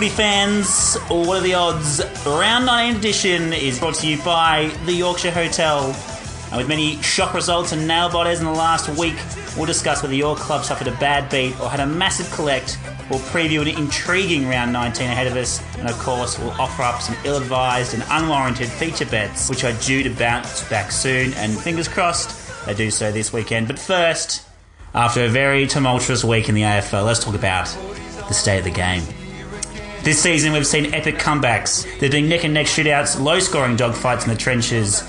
footy fans, what are the odds? Round 9 edition is brought to you by the Yorkshire Hotel. And with many shock results and nail biters in the last week, we'll discuss whether your club suffered a bad beat or had a massive collect. We'll preview an intriguing round 19 ahead of us, and of course, we'll offer up some ill advised and unwarranted feature bets, which are due to bounce back soon, and fingers crossed they do so this weekend. But first, after a very tumultuous week in the AFL, let's talk about the state of the game. This season, we've seen epic comebacks. There've been neck and neck shootouts, low scoring dogfights in the trenches.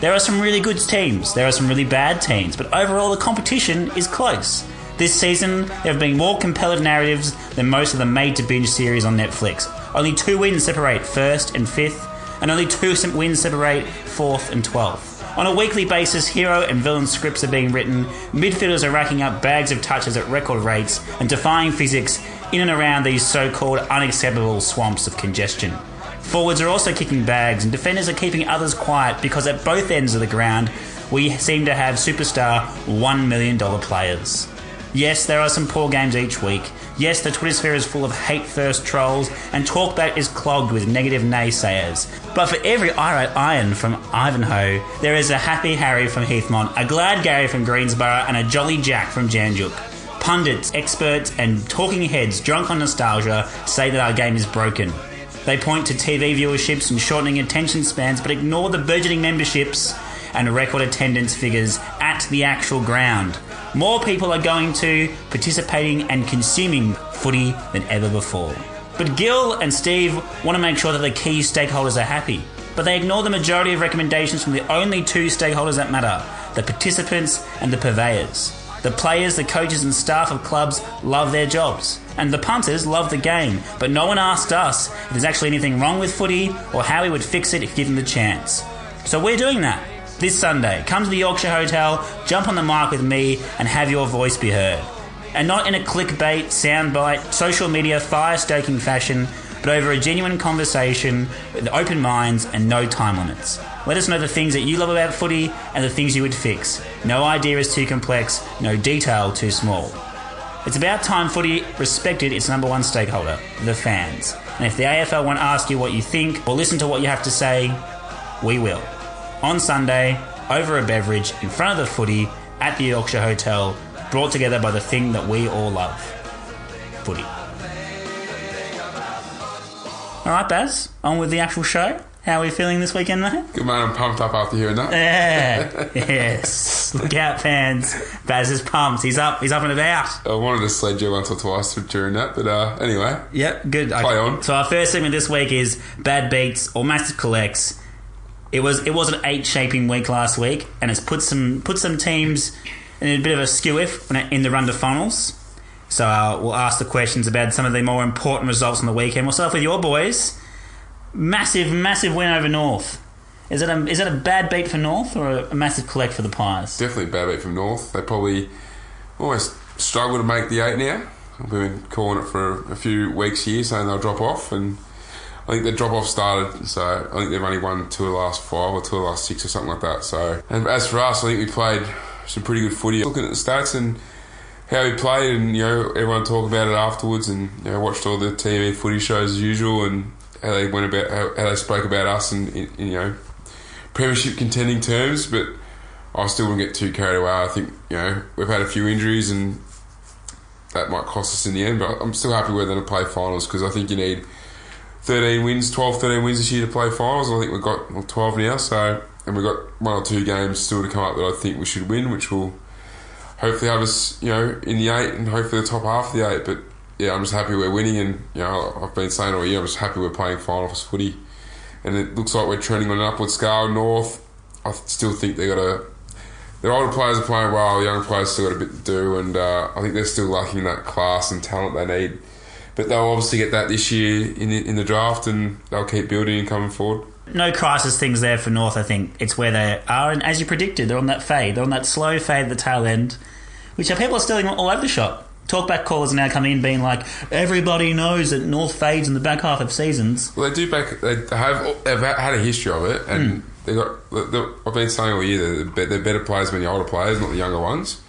There are some really good teams, there are some really bad teams, but overall, the competition is close. This season, there have been more compelling narratives than most of the made to binge series on Netflix. Only two wins separate first and fifth, and only two wins separate fourth and twelfth. On a weekly basis, hero and villain scripts are being written, midfielders are racking up bags of touches at record rates, and defying physics in and around these so called unacceptable swamps of congestion. Forwards are also kicking bags, and defenders are keeping others quiet because at both ends of the ground, we seem to have superstar $1 million players. Yes, there are some poor games each week. Yes, the Twitter sphere is full of hate first trolls, and talkback is clogged with negative naysayers. But for every irate iron from Ivanhoe, there is a happy Harry from Heathmont, a glad Gary from Greensborough, and a jolly Jack from Jan Juc. Pundits, experts, and talking heads drunk on nostalgia say that our game is broken. They point to TV viewerships and shortening attention spans, but ignore the burgeoning memberships and record attendance figures at the actual ground. More people are going to, participating, and consuming footy than ever before. But Gil and Steve want to make sure that the key stakeholders are happy. But they ignore the majority of recommendations from the only two stakeholders that matter the participants and the purveyors. The players, the coaches, and staff of clubs love their jobs. And the punters love the game. But no one asked us if there's actually anything wrong with footy or how we would fix it if given the chance. So we're doing that this Sunday. Come to the Yorkshire Hotel, jump on the mic with me, and have your voice be heard. And not in a clickbait, soundbite, social media, fire stoking fashion, but over a genuine conversation with open minds and no time limits. Let us know the things that you love about footy and the things you would fix. No idea is too complex, no detail too small. It's about time footy respected its number one stakeholder, the fans. And if the AFL won't ask you what you think or listen to what you have to say, we will. On Sunday, over a beverage, in front of the footy, at the Yorkshire Hotel, brought together by the thing that we all love footy. All right, Baz, on with the actual show. How are we feeling this weekend, mate? Good man, I'm pumped up after hearing that. Yeah, yes. Look out, fans. Baz is pumped. He's up. He's up and about. I wanted to sledge you once or twice during that, but uh, anyway. Yep, good. Play on. So our first segment this week is bad beats or massive collects. It was it was an eight shaping week last week, and it's put some put some teams in a bit of a skew if in the run to finals. So uh, we'll ask the questions about some of the more important results on the weekend. We'll start off with your boys. Massive, massive win over North. Is that a is it a bad beat for North or a, a massive collect for the Pies? Definitely a bad beat from North. They probably almost struggle to make the eight now. We've been calling it for a few weeks here, saying they'll drop off, and I think the drop off started. So I think they've only won two of the last five or two of the last six or something like that. So, and as for us, I think we played some pretty good footy. Looking at the stats and how we played, and you know, everyone talked about it afterwards, and you know, watched all the TV footy shows as usual, and how they went about how, how they spoke about us, and you know, premiership contending terms. But I still wouldn't get too carried away. I think you know we've had a few injuries, and that might cost us in the end. But I'm still happy we're going to play finals because I think you need 13 wins, 12, 13 wins this year to play finals. I think we've got well, 12 now, so and we've got one or two games still to come up that I think we should win, which will hopefully have us, you know, in the eight and hopefully the top half of the eight. But yeah, I'm just happy we're winning, and you know, I've been saying all year, I'm just happy we're playing finals footy, and it looks like we're trending on an upward scale. North, I still think they got a. Their older players are playing well. The young players still got a bit to do, and uh, I think they're still lacking that class and talent they need. But they'll obviously get that this year in the, in the draft, and they'll keep building and coming forward. No crisis things there for North. I think it's where they are, and as you predicted, they're on that fade. They're on that slow fade at the tail end, which are people are stealing all over the shop. Talkback callers are now coming in, being like, everybody knows that North fades in the back half of seasons. Well, they do back. They have. They've had a history of it, and hmm. they got. I've been saying all year they're, they're better players than the older players, not the younger ones.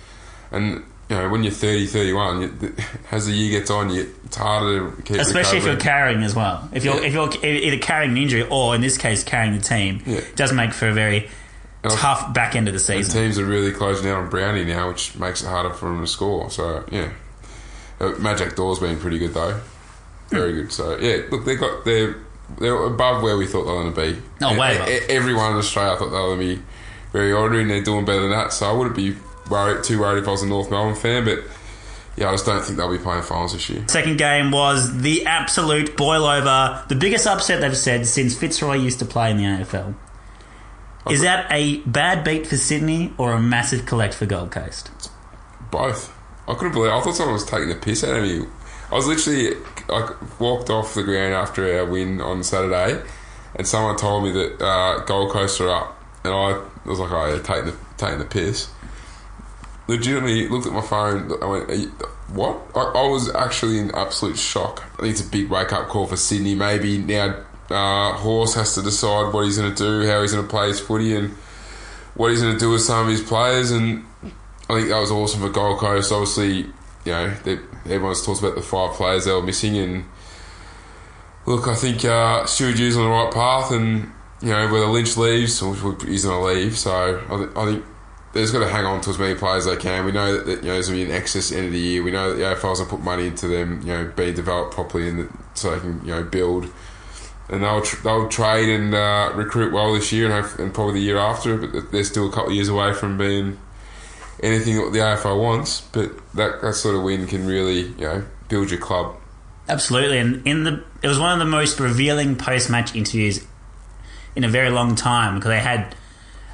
And you know, when you're 30, 31, you, as the year gets on, you, it's harder to keep Especially if you're carrying as well. If you're Yeah. if you're either carrying an injury or in this case carrying the team, Yeah. it does make for a very And tough back end of the season. teams are really closing down on Brownie now, which makes it harder for them to score. So yeah, Uh, Majak Daw's been pretty good though, very good. So yeah, look, they got they're they're above where we thought they were going to be. Oh, way e- Everyone in Australia thought they were going to be very ordinary, and they're doing better than that. So I wouldn't be worried too worried if I was a North Melbourne fan, but yeah, I just don't think they'll be playing finals this year. Second game was the absolute boil over, the biggest upset they've said since Fitzroy used to play in the AFL. Is that a bad beat for Sydney or a massive collect for Gold Coast? Both. I couldn't believe. I thought someone was taking the piss out of me. I was literally like walked off the ground after our win on Saturday, and someone told me that uh, Gold Coast are up, and I was like, "Oh, yeah, taking the taking the piss." Legitimately looked at my phone. I went, "What?" I, I was actually in absolute shock. I think it's a big wake up call for Sydney. Maybe now uh, Horse has to decide what he's going to do, how he's going to play his footy, and what he's going to do with some of his players. And I think that was awesome for Gold Coast. Obviously, you know, they, everyone's talked about the five players they were missing, and look, I think uh, Stuart Dew's on the right path, and you know whether Lynch leaves, he's going to leave. So I, th- I think they've got to hang on to as many players as they can. We know that, that you know there's going to be an excess end of the year. We know that the AFL's going to put money into them, you know, being developed properly, and so they can you know build. And they'll tr- they'll trade and uh, recruit well this year and, and probably the year after, but they're still a couple of years away from being anything that the AFL wants. But that, that sort of win can really you know build your club. Absolutely, and in the it was one of the most revealing post match interviews in a very long time because they had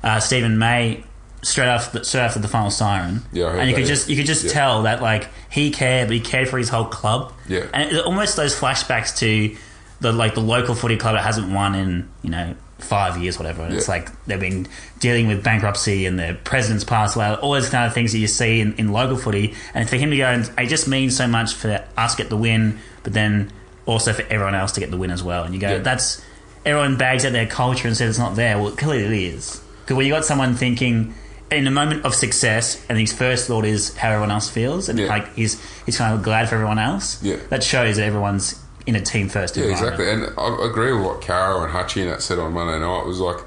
uh, Steven May straight after the, straight after the final siren, Yeah, and you that, could just you could just Yeah. tell that like he cared, but he cared for his whole club. Yeah. and it, almost those flashbacks to the like the local footy club that hasn't won in you know five years, whatever. And it's like they've been dealing with bankruptcy and their president's passed away, all those kind of things that you see in, in local footy. And for him to go, and it just means so much for us to get the win, but then also for everyone else to get the win as well. And you go, Yeah. that's everyone bags at their culture and says it's not there. Well, clearly it is. Because when you got someone thinking in a moment of success, and his first thought is how everyone else feels, and Yeah. like he's he's kind of glad for everyone else. Yeah. that shows that everyone's in a team first. Yeah, exactly. And I agree with what Caro and Hutchie and that said on Monday night. It was like,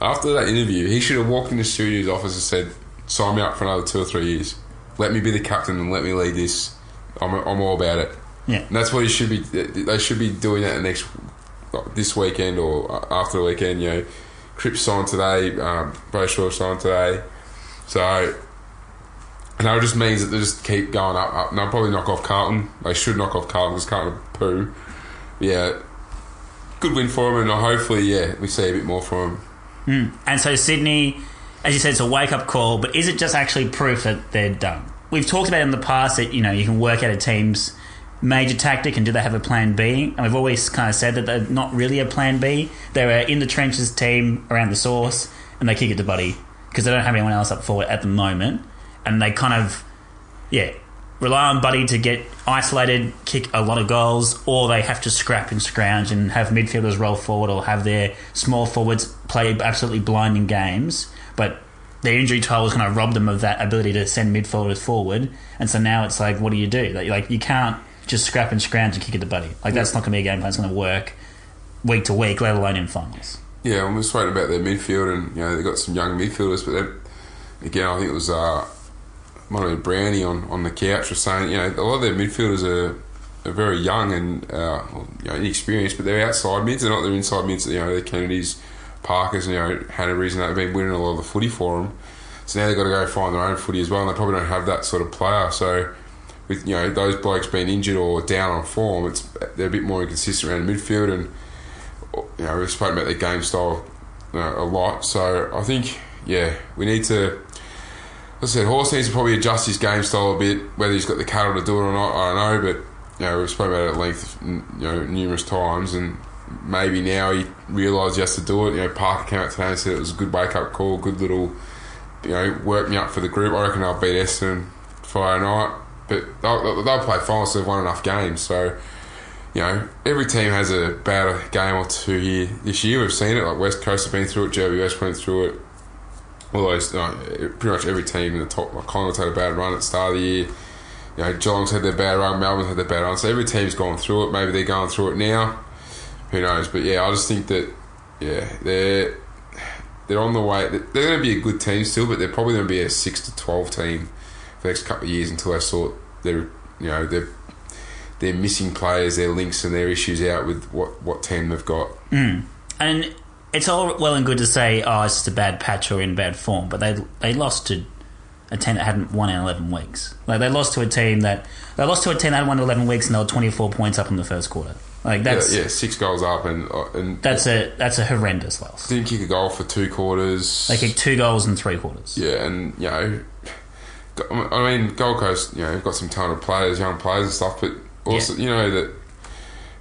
after that interview, he should have walked into Stu Dew's office and said, sign me up for another two or three years. Let me be the captain and let me lead this. I'm, I'm all about it. Yeah. And that's what he should be. They should be doing that next this weekend or after the weekend. You know, Cripps signed today, um, Brayshaw signed today, so and that just means that they just keep going up, up. And they'll probably knock off Carlton. They should knock off Carlton because Carlton are poo. But yeah, good win for them, and hopefully, yeah, we see a bit more from them. Hmm. And so Sydney, as you said, it's a wake up call, but is it just actually proof that they're done? We've talked about in the past that you know you can work out a team's major tactic and do they have a plan B? And we've always kind of said that they're not really a plan B. They're in the trenches team around the source, and they kick it to Buddy because they don't have anyone else up forward at the moment, and they kind of yeah rely on Buddy to get isolated, kick a lot of goals, or they have to scrap and scrounge and have midfielders roll forward or have their small forwards play absolutely blinding games. But their injury toll has kind of robbed them of that ability to send midfielders forward, and so now it's like, what do you do? Like, like you can't just scrap and scrounge and kick at the Buddy. Like that's not going to be a game plan that's going to work week to week, let alone in finals. Yeah, I'm just waiting about their midfield, and you know they've got some young midfielders, but then again, I think it was uh, might Brownie on, on the couch was saying, you know, a lot of their midfielders are, are very young and uh, well, you know, inexperienced, but they're outside mids. They're not their inside mids. You know, they're Kennedys, Parkers, you know, Hanneberys, and that have been winning a lot of the footy for them. So now they've got to go find their own footy as well, and they probably don't have that sort of player. So with you know those blokes being injured or down on form, it's they're a bit more inconsistent around the midfield, and you know we've spoken about their game style you know, a lot. So I think yeah, we need to. I said, Horse needs to probably adjust his game style a bit. Whether he's got the cattle to do it or not, I don't know. But you know we've spoken about it at length, you know, numerous times, and maybe now he realised he has to do it. You know, Parker came out today and said it was a good wake up call, good little, you know, work me up for the group. I reckon they'll beat Essendon Friday night, but they'll, they'll play finals. So they've won enough games, so you know, every team has a bad game or two here this year. We've seen it. Like West Coast have been through it. Jerry West went through it. Although uh, pretty much every team in the top, like Collingwood had a bad run at the start of the year. You know, Geelong's had their bad run, Melbourne's had their bad run. So every team's gone through it. Maybe they're going through it now. Who knows? But yeah, I just think that yeah, they're they're on the way. They're going to be a good team still, but they're probably going to be a six to twelve team for the next couple of years until they sort their you know their their missing players, their links, and their issues out with what what team they've got. Mm. And it's all well and good to say, oh, it's just a bad patch or in bad form, but they they lost to a team that hadn't won in eleven weeks. Like they lost to a team that they lost to a team that had won in eleven weeks, and they were twenty four points up in the first quarter. Like that's yeah, yeah, six goals up, and uh, and that's a that's a horrendous loss. Didn't kick a goal for two quarters. They kicked two goals in three quarters. Yeah, and you know, I mean, Gold Coast, you know, they've got some talented players, young players and stuff, but also yeah. you know that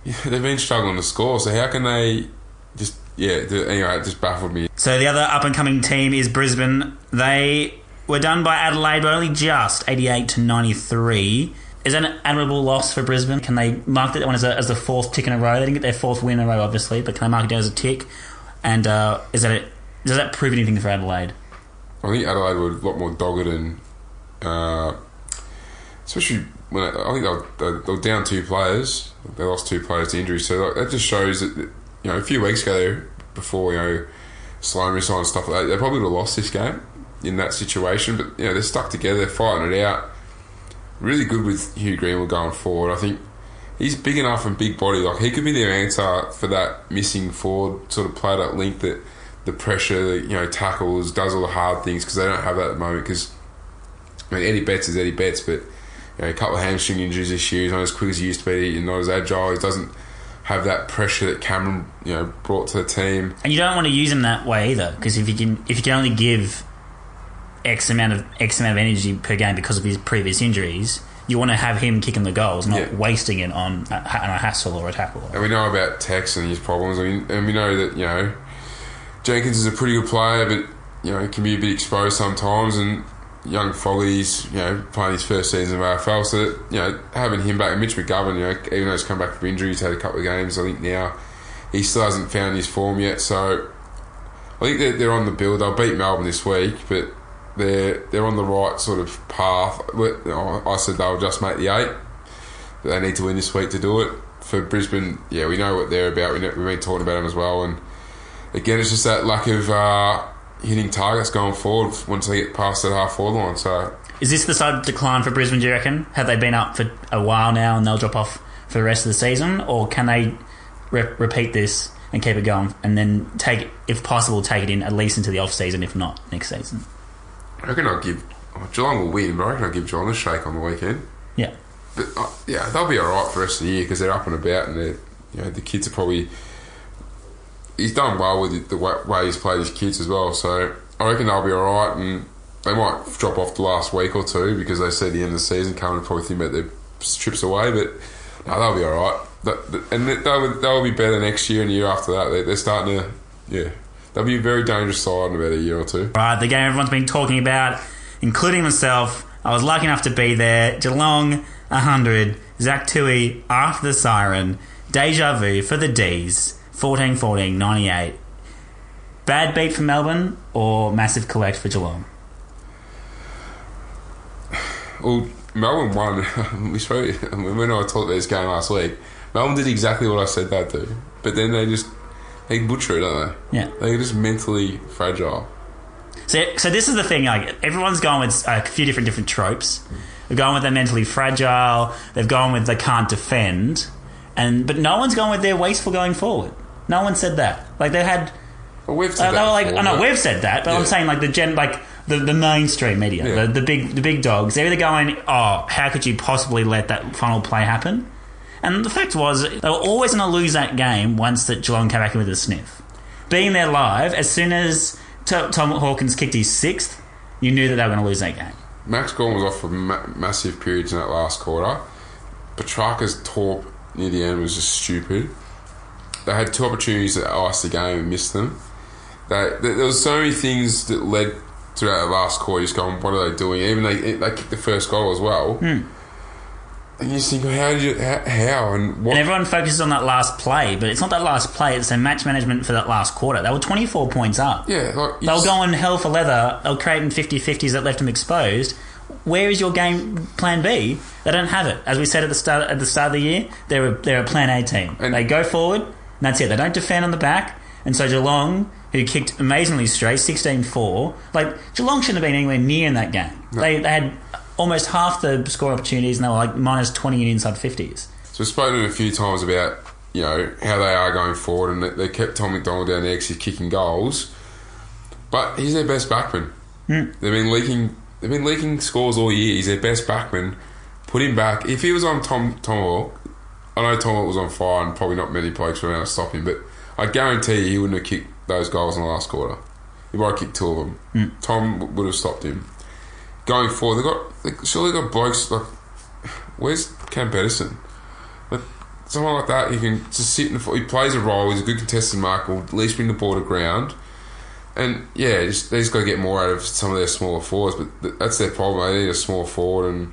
they've been struggling to score. So how can they just yeah? The, anyway, it just baffled me. So the other up and coming team is Brisbane. They were done by Adelaide, but only just eighty eight to ninety three. Is that an admirable loss for Brisbane? Can they mark that one as, a, as the fourth tick in a row? They didn't get their fourth win in a row, obviously, but can they mark it down as a tick? And uh, is that does that prove anything for Adelaide? I think Adelaide were a lot more dogged and, uh, especially when I, I think they were, they were, down two players. They lost two players to injury, so that just shows that you know a few weeks ago, before you know Sloane and stuff like that, they probably would have lost this game in that situation. But you know they're stuck together, they're fighting it out really good with Hugh Greenwood going forward. I think he's big enough and big body. Like he could be their answer for that missing forward sort of play that link that the pressure, you know, tackles, does all the hard things because they don't have that at the moment. Because I mean, Eddie Betts is Eddie Betts, but you know, a couple of hamstring injuries this year. He's not as quick as he used to be. He's not as agile. He doesn't have that pressure that Cameron, you know, brought to the team. And you don't want to use him that way either, because if you can, if you can only give X amount of X amount of energy per game because of his previous injuries. You want to have him kicking the goals, not yeah. wasting it on a, on a hassle or a tackle. And we know about Tex and his problems. I mean, and we know that you know Jenkins is a pretty good player, but you know he can be a bit exposed sometimes. And young Fogarty's you know playing his first season of AFL, so that, you know having him back, Mitch McGovern, you know even though he's come back from injury, he's had a couple of games. I think now he still hasn't found his form yet. So I think they're, they're on the build. They'll beat Melbourne this week, but they're they're on the right sort of path. I said they'll just make the eight. They need to win this week to do it. For Brisbane, yeah, we know what they're about. We've been talking about them as well, and again, it's just that lack of uh, hitting targets going forward once they get past that half forward line. So, is this the side of decline for Brisbane? Do you reckon? Have they been up for a while now, and they'll drop off for the rest of the season, or can they re- repeat this and keep it going, and then take, if possible, take it in at least into the off season, if not next season? I reckon I'll give oh, Geelong will win, but I reckon I'll give Geelong a shake on the weekend. Yeah, but uh, yeah, they'll be all right for the rest of the year because they're up and about, and they're you know the kids are probably. He's done well with the way he's played his kids as well, so I reckon they'll be all right, and they might drop off the last week or two because they see the end of the season coming and probably think about their trips away, but no, they'll be all right. And they'll, they'll be better next year and year after that. They're starting to, yeah, They'll be a very dangerous side in about a year or two. Right, the game everyone's been talking about, including myself. I was lucky enough to be there. Geelong 100, Zach Tuohy after the siren, deja vu for the D's, 14 14 98. Bad beat for Melbourne or massive collect for Geelong? Well, Melbourne won. we spoke when I talked about this game last week. Melbourne did exactly what I said they'd do, but then they just they butcher it, don't they? Yeah. They're just mentally fragile. So, so this is the thing. Like everyone's going with a few different different tropes. They're going with the mentally fragile. They've gone with they can't defend, and but no one's gone with their wasteful going forward. No one said that. Like they had. Well, we've said uh, that. Like, before, know we've said that, but yeah. I'm saying like the gen, like the, the mainstream media, yeah. the, the big the big dogs. They're either going, oh, how could you possibly let that final play happen? And the fact was, they were always going to lose that game once that Geelong came back in with a sniff. Being there live, as soon as Tom Hawkins kicked his sixth, you knew that they were going to lose that game. Max Gawn was off for ma- massive periods in that last quarter. Petrarca's torp near the end was just stupid. They had two opportunities to ice the game and missed them. They, there was so many things that led throughout the last quarter. Just going, what are they doing? Even they they kicked the first goal as well. Mm and you just think, how did you, how, how and what? And everyone focuses on that last play, but it's not that last play, it's the match management for that last quarter. They were 24 points up. yeah, like They were going hell for leather. They were creating 50 50s that left them exposed. Where is your game plan B? They don't have it. As we said at the start at the start of the year, they're a, they're a plan A team. And- they go forward, and that's it. They don't defend on the back. And so Geelong, who kicked amazingly straight, 16-4, like Geelong shouldn't have been anywhere near in that game. They, they had almost half the score opportunities, and they were like minus 20 in inside 50s. So we've spoken a few times about you know how they are going forward, and they, kept Tom McDonald down there because he's kicking goals. But he's their best backman. Hmm. They've been leaking. They've been leaking scores all year. He's their best backman. Put him back. If he was on Tom Tomahawk, I know Tomahawk was on fire, and probably not many blokes were able to stop him. But I guarantee you, he wouldn't have kicked those goals in the last quarter. He might have kicked two of them. Hmm. Tom w- would have stopped him. Going forward, they got they surely got blokes like where's Cam Pedersen? Like someone like that, he can just sit in the. He plays a role. He's a good contested mark. Will at least bring the ball to ground. And yeah, just, they just got to get more out of some of their smaller forwards. But th- that's their problem. They need a small forward and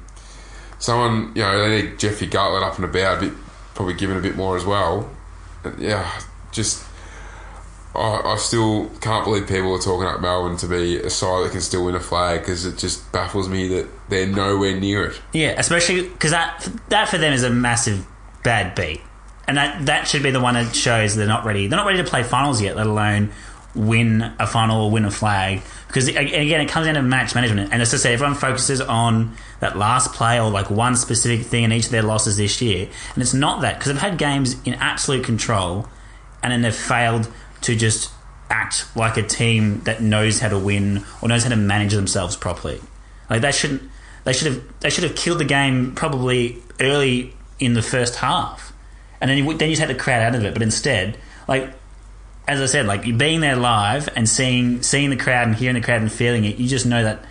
someone. You know, they need Jeffrey Garlett up and about, a bit, probably given a bit more as well. Yeah, just. I, I still can't believe people are talking up Melbourne to be a side that can still win a flag because it just baffles me that they're nowhere near it. Yeah, especially because that that for them is a massive bad beat, and that that should be the one that shows they're not ready. They're not ready to play finals yet, let alone win a final or win a flag. Because again, it comes down to match management, and as I said, everyone focuses on that last play or like one specific thing in each of their losses this year, and it's not that because they've had games in absolute control, and then they've failed to just act like a team that knows how to win or knows how to manage themselves properly. Like they shouldn't. They should have. They should have killed the game probably early in the first half, and then you, then you take the crowd out of it. But instead, like as I said, like you being there live and seeing seeing the crowd and hearing the crowd and feeling it, you just know that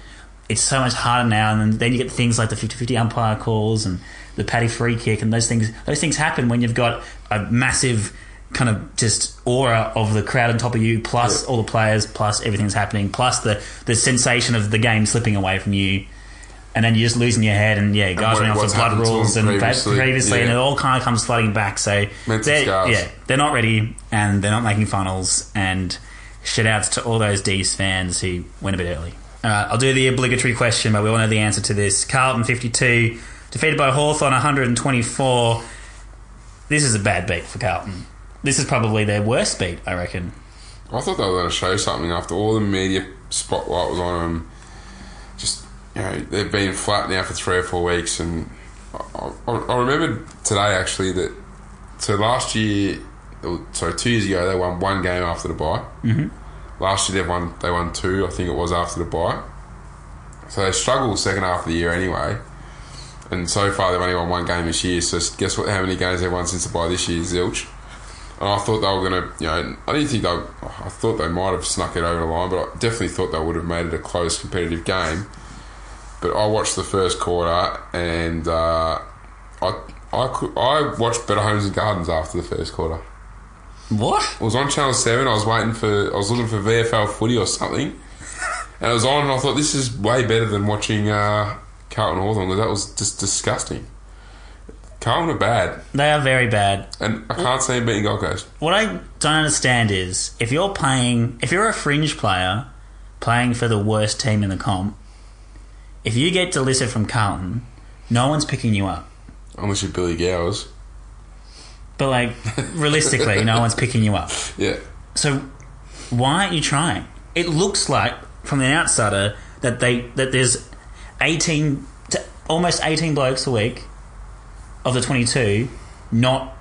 it's so much harder now. And then, then you get things like the 50-50 umpire calls and the paddy free kick and those things. Those things happen when you've got a massive kind of just aura of the crowd on top of you, plus all the players, plus everything's happening, plus the the sensation of the game slipping away from you. And then you're just losing your head, and yeah, guys went off the blood rules and previously, previously, and it all kind of comes flooding back. So they're- yeah, they're not ready, and they're not making finals. And shout outs to all those D's fans who went a bit early. All right, I'll do the obligatory question, but we all know the answer to this. Carlton 52, defeated by Hawthorn 124. This is a bad beat for Carlton. This is probably their worst beat, I reckon. I thought they were going to show something after all the media spotlight was on them. You know, they've been flat now for three or four weeks, and I, I, I remembered today actually that so last year, so two years ago, they won one game after the bye. Mm-hmm. Last year they won they won two, I think it was after the bye. So they struggled second half of the year anyway. And so far they've only won one game this year. So guess what? How many games they've won since the bye this year? Zilch. And I thought they were going to, you know, I didn't think they. I thought they might have snuck it over the line, but I definitely thought they would have made it a close, competitive game. But I watched the first quarter, and uh, I I could, I watched Better Homes and Gardens after the first quarter. What? It was on Channel Seven. I was waiting for. I was looking for VFL footy or something, and it was on. And I thought this is way better than watching uh, Carlton Hawthorn because that was just disgusting. Carlton are bad, They are very bad. and I can't see them beating Gold Coast. What I don't understand is if you're playing, if you're a fringe player playing for the worst team in the comp, if you get delisted from Carlton, no one's picking you up. Unless you're Billy Gowers. But like realistically, no one's picking you up. Yeah. So why aren't you trying? It looks like from the outsider that they that there's eighteen to almost eighteen blokes a week of the twenty two not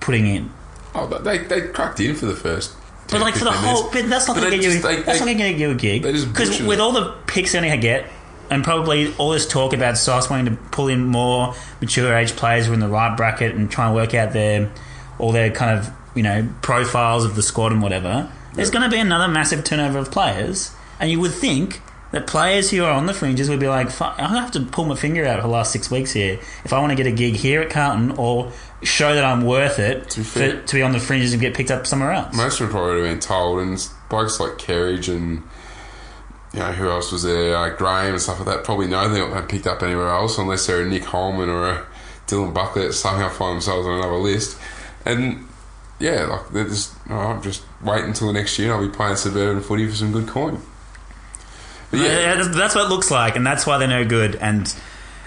putting in. Oh, but they, they cracked in for the first. But like for the whole, minutes. but that's not going to get you. they- that's they- not going to get you a gig. Because with it. all the picks they only get, and probably all this talk about Sauce wanting to pull in more mature age players who are in the right bracket and try and work out their all their kind of you know profiles of the squad and whatever. There's going to be another massive turnover of players, and you would think that players who are on the fringes would be like, "Fuck, I have to pull my finger out for the last six weeks here if I want to get a gig here at Carlton or show that I'm worth it To be for, to be on the fringes and get picked up somewhere else. Most of them probably would have been told, and blokes like Kerridge and you know who else was there, uh, Graham and stuff like that. Probably know they're not picked up anywhere else unless they're a Nick Holman or a Dylan Buckley that somehow find themselves on another list. And yeah, like they're just, all right, just wait until the next year. I'll be playing suburban footy for some good coin. But Yeah, yeah, that's- that's what it looks like, and that's why they're no good. And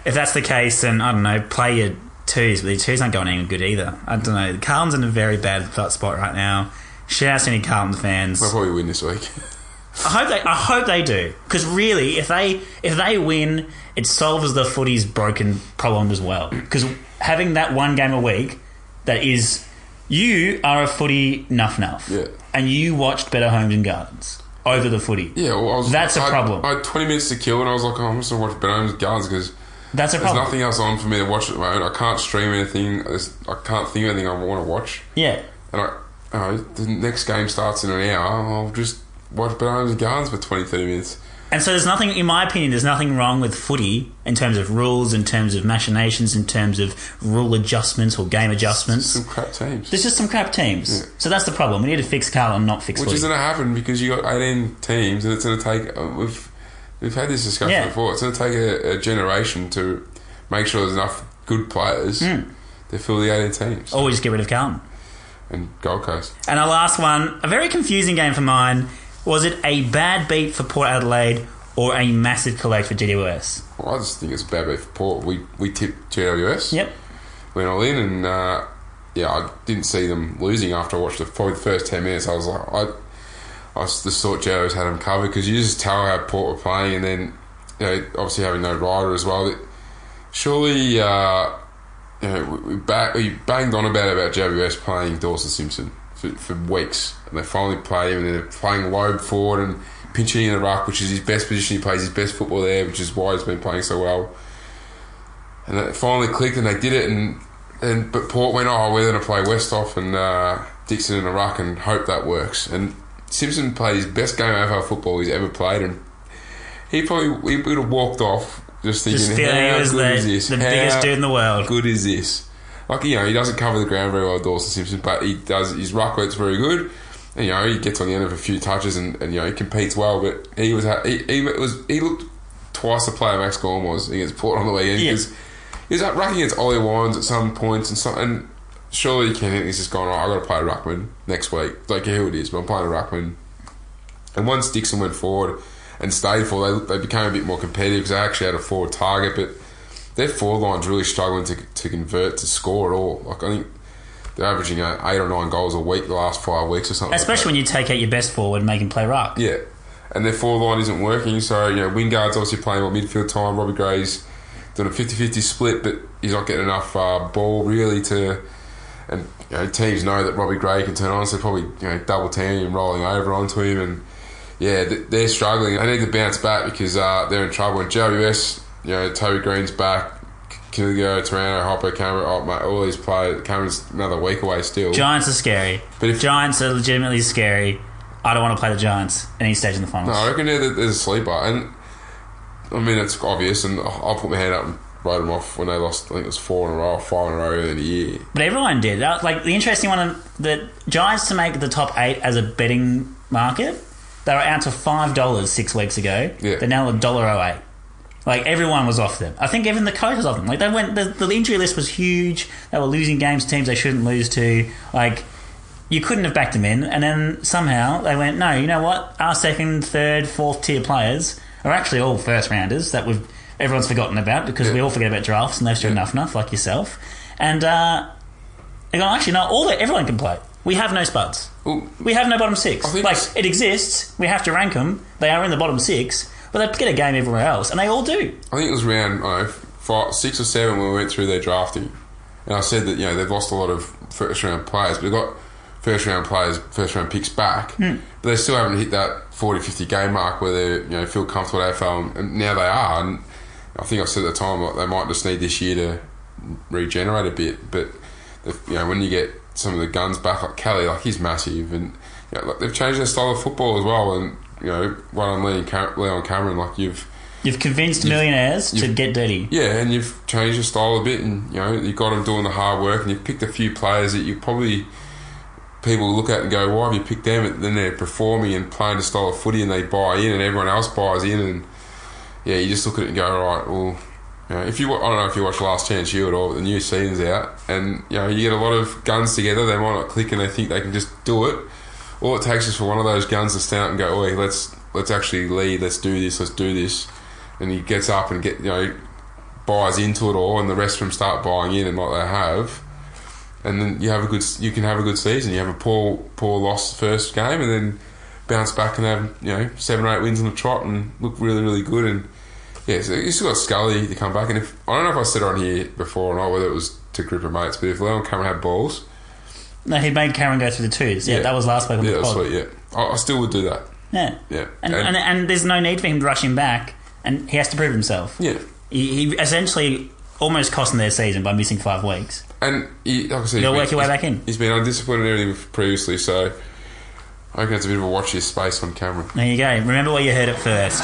if that's the case, then I don't know, play your twos, but your twos aren't going any good either. I don't know. Carlton's in a very bad spot right now. Shout out to any Carlton fans. they'll probably win this week. I hope they. I hope they do because really, if they if they win, it solves the footy's broken problem as well. Because having that one game a week, that is, you are a footy nuff nuff, Yeah. and you watched Better Homes and Gardens over the footy. yeah, well, I was, That's a I- problem. I had 20 minutes to kill, and I was like, oh, I'm just going to watch Better Homes and Gardens because That's a problem. there's nothing else on for me to watch at the moment. I can't stream anything. There's, I can't think of anything I want to watch. Yeah, And I, oh, the next game starts in an hour. I'll just watch Bananas Gardens for 20, 30 minutes. and so there's nothing, in my opinion, there's nothing wrong with footy in terms of rules, in terms of machinations, in terms of rule adjustments or game adjustments. Some crap teams. There's just some crap teams. Yeah. So that's the problem. We need to fix Carlton, not fix Which footy. is going to happen because you got 18 teams and it's going to take. Uh, we've, we've had this discussion Yeah. before. It's going to take a, a generation to make sure there's enough good players Hmm. to fill the 18 teams. or we just get rid of Carlton. And Gold Coast. And our last one, a very confusing game for mine. Was it a bad beat for Port Adelaide or a massive collect for GWS? Well, I just think it's a bad beat for Port. We, we tipped GWS. Yep. went all in, and uh, yeah, I didn't see them losing after I watched the, probably the first ten minutes. I was like, I, I just thought Joe's had them covered because you just tell how Port were playing, and then you know, obviously having no Ryder as well. That surely, uh, you know, we, we, ba- we banged on about about GWS playing Dawson Simpson for, for weeks, and they finally played him, and they're playing low forward and pinching in the ruck, which is his best position. He plays his best football there, which is why he's been playing so well. And it finally clicked, and they did it. And and but Port went, oh, we're going to play Westhoff and uh, Dixon in a ruck, and hope that works. And Simpson played his best game of AFL football he's ever played, and he probably he would have walked off just thinking, Just how good is the, this? the How biggest dude in the world. good is this? Like you know, he doesn't cover the ground very well, Dawson Simpson, but he does. His ruck work's very good. And, you know, he gets on the end of a few touches, and, and you know he competes well. But he was he, he was he looked twice the player Max Gawn was against Port on the weekend Yeah. because he was uh, up rucking against Ollie Wines at some points, and some, and surely Ken Hinkley's just gone. Oh, I got to play Ruckman next week. Like who it is, but I'm playing a Ruckman. And once Dixon went forward and stayed forward, they, they became a bit more competitive because they actually had a forward target, but their forward line's really struggling to, to convert to score at all. Like I think they're averaging uh, eight or nine goals a week the last five weeks or something. Especially when you take out your best forward and make him play ruck. yeah, and their forward line isn't working. So you know, Wingard's obviously playing what midfield time. Robbie Gray's doing a 50-50 split, but he's not getting enough uh, ball really to. And you know, teams know that Robbie Gray can turn on, so probably you know double teaming him, rolling over onto him, and yeah, they're struggling. They need to bounce back because uh, they're in trouble. And GWS, you know, Toby Greene's back. Killigo, Taranto, Hopper, Cameron, oh, mate, all these players. Cameron's another week away still. Giants are scary. But if- Giants are legitimately scary. I don't want to play the Giants any stage in the finals. No, I reckon they're, they're a sleeper. And I mean, it's obvious, and I'll put my hand up and write them off when they lost, I think it was four in a row, five in a row earlier in the year. But everyone did. That, like the interesting one, the Giants to make the top eight as a betting market, they were out to five dollars six weeks ago. Yeah. They're now a dollar oh eight. Like everyone was off them. I think even the coach was off them. Like they went. The, the injury list was huge. They were losing games to teams they shouldn't lose to. Like you couldn't have backed them in, and then somehow they went. No, you know what? Our second, third, fourth tier players are actually all first rounders that we've everyone's forgotten about because we all forget about drafts and they've Yeah. enough enough like yourself. And uh, they go, actually, no, all the, everyone can play. We have no spuds. Well, We have no bottom six. Like it's- it exists. We have to rank them. They are in the bottom six, but they get a game everywhere else, and they all do. I think it was around know, five, six or seven when we went through their drafting, and I said that you know they've lost a lot of first round players, but they've got first round players, first round picks back, Hmm. but they still haven't hit that 40, 50 game mark where they you know feel comfortable at AFL, and now they are. And I think I said at the time like they might just need this year to regenerate a bit, but you know when you get some of the guns back like Kelly, like he's massive, and you know, like, they've changed their style of football as well, and you know one on Leon, Cam- Leon Cameron, like you've. You've convinced millionaires to you've- get dirty. Yeah, and you've changed your style a bit, and you know you got them doing the hard work, and you've picked a few players that you probably people look at and go, "Why have you picked them?" And then they're performing and playing the style of footy, and they buy in, and everyone else buys in, and yeah, you just look at it and go, "All right, well, You know, if you, I don't know if you watch Last Chance U at all, but the new season's out, and you know you get a lot of guns together. They might not click, and they think they can just do it. All it takes is for one of those guns to stand up and go, "Oi, let's let's actually lead. Let's do this. Let's do this." And he gets up and get you know buys into it all, and the rest of them start buying in, and what they have, and then you have a good you can have a good season. You have a poor poor loss first game, and then bounce back and have you know seven or eight wins on the trot and look really really good. And yeah, so you still got Scully to come back. And if I don't know if I said on here before or not, whether it was to group of mates, but if Leon Cameron had balls, No, he made Cameron go through the twos. Yeah, Yeah. that was last week on yeah, the that's pod. sweet. Yeah, I, I still would do that. Yeah. Yeah, And, and, and there's no need for him to rush him back, and he has to prove himself. yeah. He, he essentially almost cost them their season by missing five weeks. And he, like I said, You'll he's work your way back in. He's been undisciplined and everything previously, so I reckon it's a bit of a watch his space on camera. There you go. Remember where you heard it first.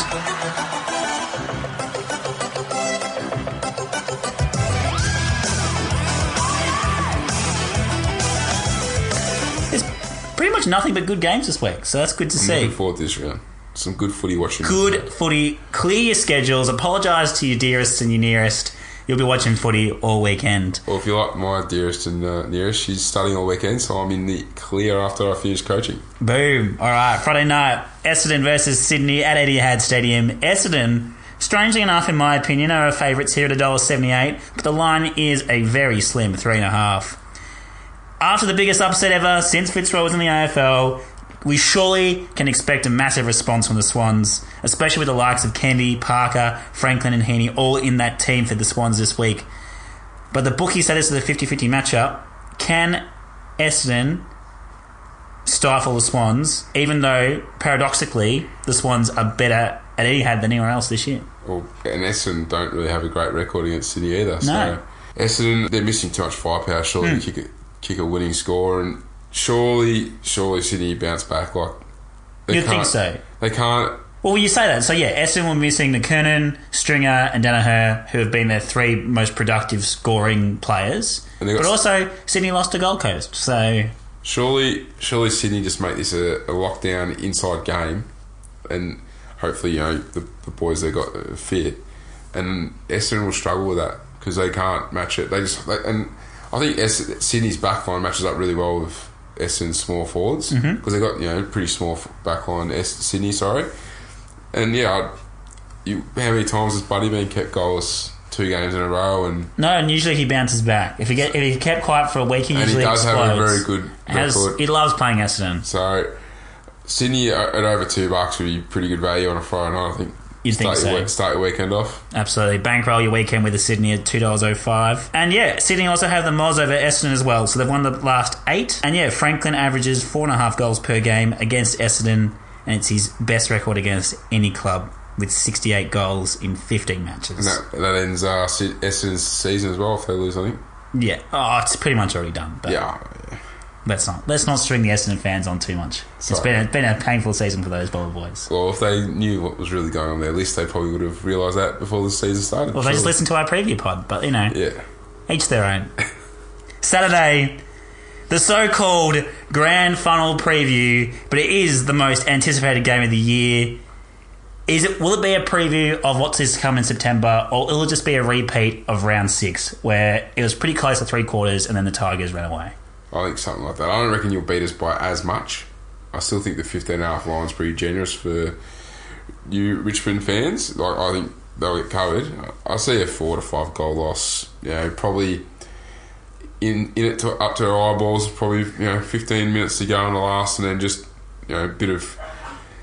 Pretty much nothing but good games this week, so that's good to I'm see. looking forward to this round. Some good footy watching. Good footy. Clear your schedules. Apologise to your dearest and your nearest. You'll be watching footy all weekend. Or if you like my dearest and uh, nearest, she's studying all weekend, so I'm in the clear after I finish coaching. Boom. All right. Friday night, Essendon versus Sydney at Etihad Stadium. Essendon, strangely enough, in my opinion, are our favourites here at $1.78, but the line is a very slim three and a half. After the biggest upset ever since Fitzroy was in the AFL, we surely can expect a massive response from the Swans, especially with the likes of Kennedy, Parker, Franklin, and Heaney all in that team for the Swans this week. But the bookie said this is a 50 50 matchup. Can Essendon stifle the Swans, even though paradoxically the Swans are better at Etihad than anywhere else this year? Well, and Essendon don't really have a great record against Sydney either. So No. Hmm. Essendon, they're missing too much firepower. Surely to kick a, kick a winning score, and surely, surely Sydney bounce back. Like they You'd think so. They can't. Well, you say that. So, yeah, Essendon were missing the McKernan, Stringer, and Daniher, who have been their three most productive scoring players. And got- But also, Sydney lost to Gold Coast. So, Surely, surely Sydney just make this a, a lockdown inside game, and hopefully, you know, the, the boys they got are fit, and Essendon will struggle with that because they can't match it. They just they, and I think Sydney's backline matches up really well with Essendon's small forwards mm-hmm. because they've got you know pretty small backline. Sydney, sorry, and yeah, you how many times has Buddy been kept goalless two games in a row and. no, and usually he bounces back. If he get if he kept quiet for a week, he And he usually does have a very good Has, record. he loves playing Essendon. So Sydney at at over two bucks would be pretty good value on a Friday night. I think. You'd think start so. Your, week- start your weekend off. Absolutely. Bankroll your weekend with the Sydney at $2.05. And yeah, Sydney also have the Moz over Essendon as well. So they've won the last eight. And yeah, Franklin averages four and a half goals per game against Essendon. And it's his best record against any club with 68 goals in 15 matches. And that, that ends uh, Essendon's season as well if they lose. I think. Yeah. Oh, it's pretty much already done. But Yeah. Let's not let's not string the Essendon fans on too much. It's been a, been a painful season for those Bomber boys. Well, if they knew what was really going on there, at least they probably would have realised that before the season started. Well, they just listened to our preview pod, but you know. Yeah. Each their own. Saturday, the so-called grand final preview, but it is the most anticipated game of the year. Is it? Will it be a preview of what's to come in September, or will it just be a repeat of round six, where it was pretty close to three quarters, and then the Tigers ran away? I think something like that. I don't reckon you'll beat us by as much. I still think the 15 and a half line's pretty generous for you Richmond fans. Like I think they'll get covered. I see a four to five goal loss. You know, probably in in it to, up to our eyeballs. Probably you know 15 minutes to go in the last, and then just you know a bit of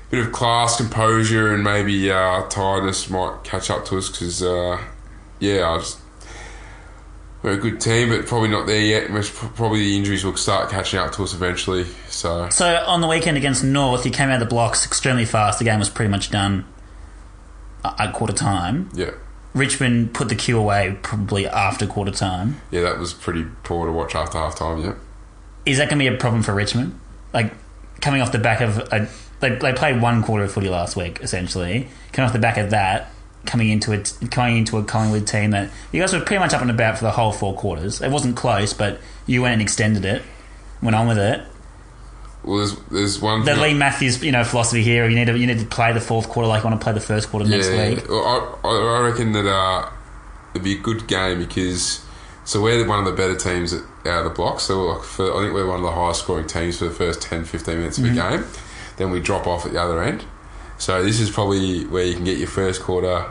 bit of class, composure, and maybe uh, tiredness might catch up to us because uh, yeah, I just we're a good team, but probably not there yet. Probably the injuries will start catching up to us eventually. So So on the weekend against North, you came out of the blocks extremely fast. The game was pretty much done at quarter time. yeah, Richmond put the cue away probably after quarter time. yeah, that was pretty poor to watch after half time. Yeah, Is that going to be a problem for Richmond? Like coming off the back of a, they, they played one quarter of footy last week essentially. Coming off the back of that, coming into it, coming into a Collingwood team that you guys were pretty much up and about for the whole four quarters. It wasn't close, but you went and extended it, went on with it. well, there's there's one. The Leigh Matthews, you know, philosophy here. You need to you need to play the fourth quarter like you want to play the first quarter next yeah, week. well, I, I I reckon that uh, it'd be a good game because so we're one of the better teams out of the block. So like for, I think we're one of the highest scoring teams for the first 10, 15 minutes of a game. Then we drop off at the other end. So this is probably where you can get your first quarter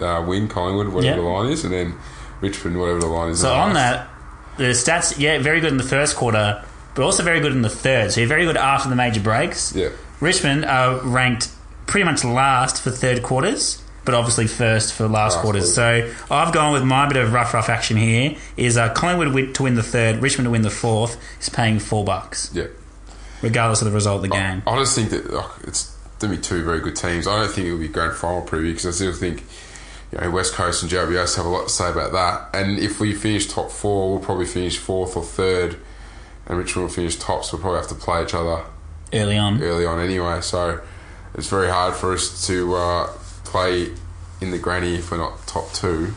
uh, win, Collingwood, whatever the line is, and then Richmond, whatever the line is. So on last. that, the stats, yeah, very good in the first quarter, but also very good in the third. So you're very good after the major breaks. Yeah. Richmond are ranked pretty much last for third quarters, but obviously first for last, Last quarters. So I've gone with my bit of rough, rough action here. Is uh, Collingwood to win the third, Richmond to win the fourth is paying four bucks, Yeah. regardless of the result of the game. I just think that like, it's to be two very good teams. I don't think it will be grand final preview because I still think you know West Coast and GWS have a lot to say about that. And if we finish top four, we'll probably finish fourth or third, and Richmond will finish top. So we'll probably have to play each other Early on, early on anyway. So it's very hard for us to uh, play in the granny if we're not top two.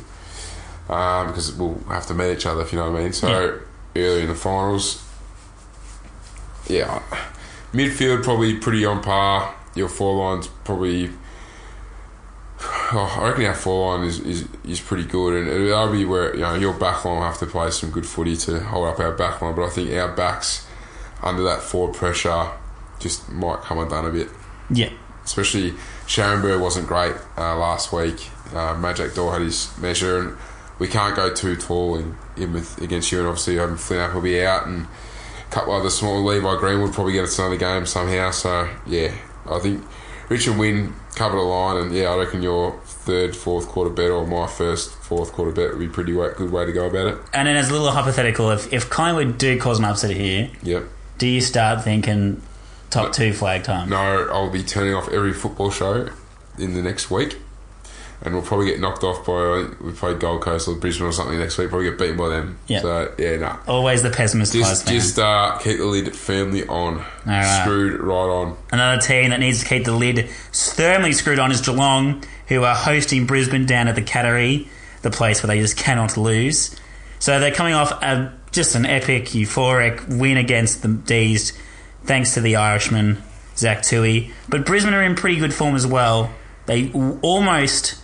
Um, because we'll have to meet each other, if you know what I mean. So early in the finals, yeah, midfield probably pretty on par. Your four lines probably. Oh, I reckon our four line is, is, is pretty good, and that'll be where you know your back line will have to play some good footy to hold up our back line. But I think our backs under that forward pressure just might come undone a bit. yeah. Especially Scharenberg wasn't great uh, last week. Uh, Majak Daw had his measure, and we can't go too tall in, in with against you. And obviously, having Flynn will be out, and a couple other small Levi Green would probably get us another game somehow. So yeah, I think Richmond Win covered the line, and yeah, I reckon your third, fourth quarter bet or my first, fourth quarter bet would be a pretty wa- good way to go about it. And then as a little hypothetical, if, if Collingwood do cause an upset here, Yep. do you start thinking top two flag time? No, I'll be turning off every football show in the next week, and we'll probably get knocked off by we play Gold Coast or Brisbane or something next week. Probably get beaten by them. Yeah. So yeah, no. Always the pessimist Just just uh, keep the lid firmly on, right. screwed right on. Another team that needs to keep the lid firmly screwed on is Geelong, who are hosting Brisbane down at the Cattery, the place where they just cannot lose. So they're coming off a, just an epic, euphoric win against the D's, thanks to the Irishman, Zach Tuohy. But Brisbane are in pretty good form as well. They almost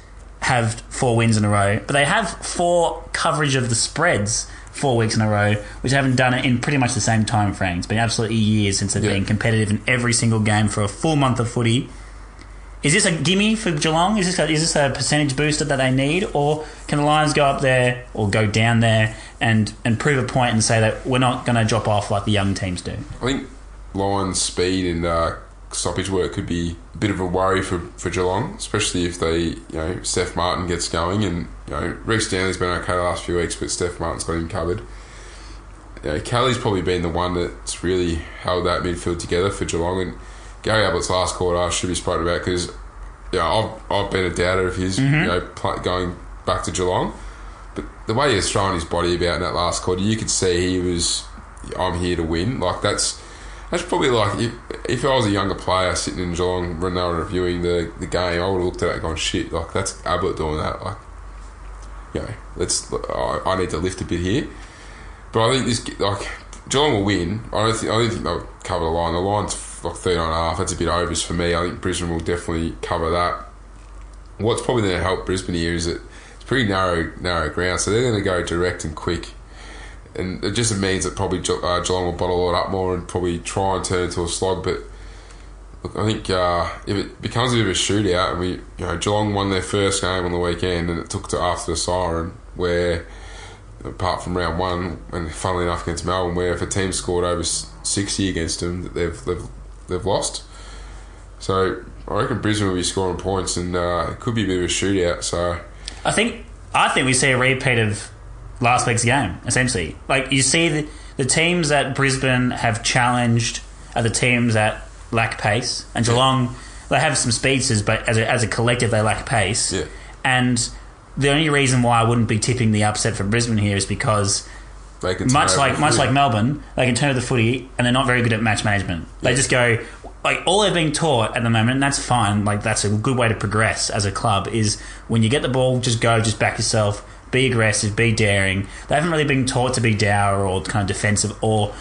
have four wins in a row, but they have four coverage of the spreads four weeks in a row, which haven't done it in pretty much the same time frame. It's been absolutely years since they've Yeah. been competitive in every single game for a full month of footy. Is this a gimme for Geelong? Is this a, is this a percentage booster that they need, or can the Lions go up there or go down there and and prove a point and say that we're not going to drop off like the young teams do? I think Lions' speed and uh, stoppage work could be a bit of a worry for, for Geelong, especially if they, you know, Stef Martin gets going and, you know, Rhys Stanley's been okay the last few weeks, but Stef Martin's got him covered. You know, Kelly's probably been the one that's really held that midfield together for Geelong, and Gary Ablett's last quarter should be spoken about because, you know, I've, I've been a doubter of his, mm-hmm. you know, going back to Geelong. But the way he was throwing his body about in that last quarter, you could see he was, I'm here to win. Like, that's that's probably like, if, if I was a younger player sitting in Geelong when they were reviewing the, the game, I would have looked at it and gone, shit, like, that's Ablett doing that. Like, you know, let's, I, I need to lift a bit here. But I think this, like, Geelong will win. I don't think, I don't think they'll cover the line. The line's like 39 and a half. That's a bit overs for me. I think Brisbane will definitely cover that. What's probably going to help Brisbane here is that it's pretty narrow, narrow ground, so they're going to go direct and quick. And it just means that probably uh, Geelong will bottle it up more and probably try and turn it into a slog. But look, I think uh, if it becomes a bit of a shootout, and we, you know, Geelong won their first game on the weekend, and it took to after the siren, where apart from round one, and funnily enough against Melbourne, where if a team scored over sixty against them, they've they've, they've lost. So I reckon Brisbane will be scoring points, and uh, it could be a bit of a shootout. So I think I think we see a repeat of last week's game. Essentially, like you see the, the teams that Brisbane have challenged are the teams that lack pace, and Geelong they have some speedsters, but as a, as a collective they lack pace. Yeah. And the only reason why I wouldn't be tipping the upset for Brisbane here is because much like much like. Melbourne, they can turn over the footy and they're not very good at match management. They Yeah. just go like all they're being taught at the moment, and that's fine. Like that's a good way to progress as a club. Is when you get the ball, just go, just back yourself, be aggressive, be daring. They haven't really been taught to be dour or kind of defensive or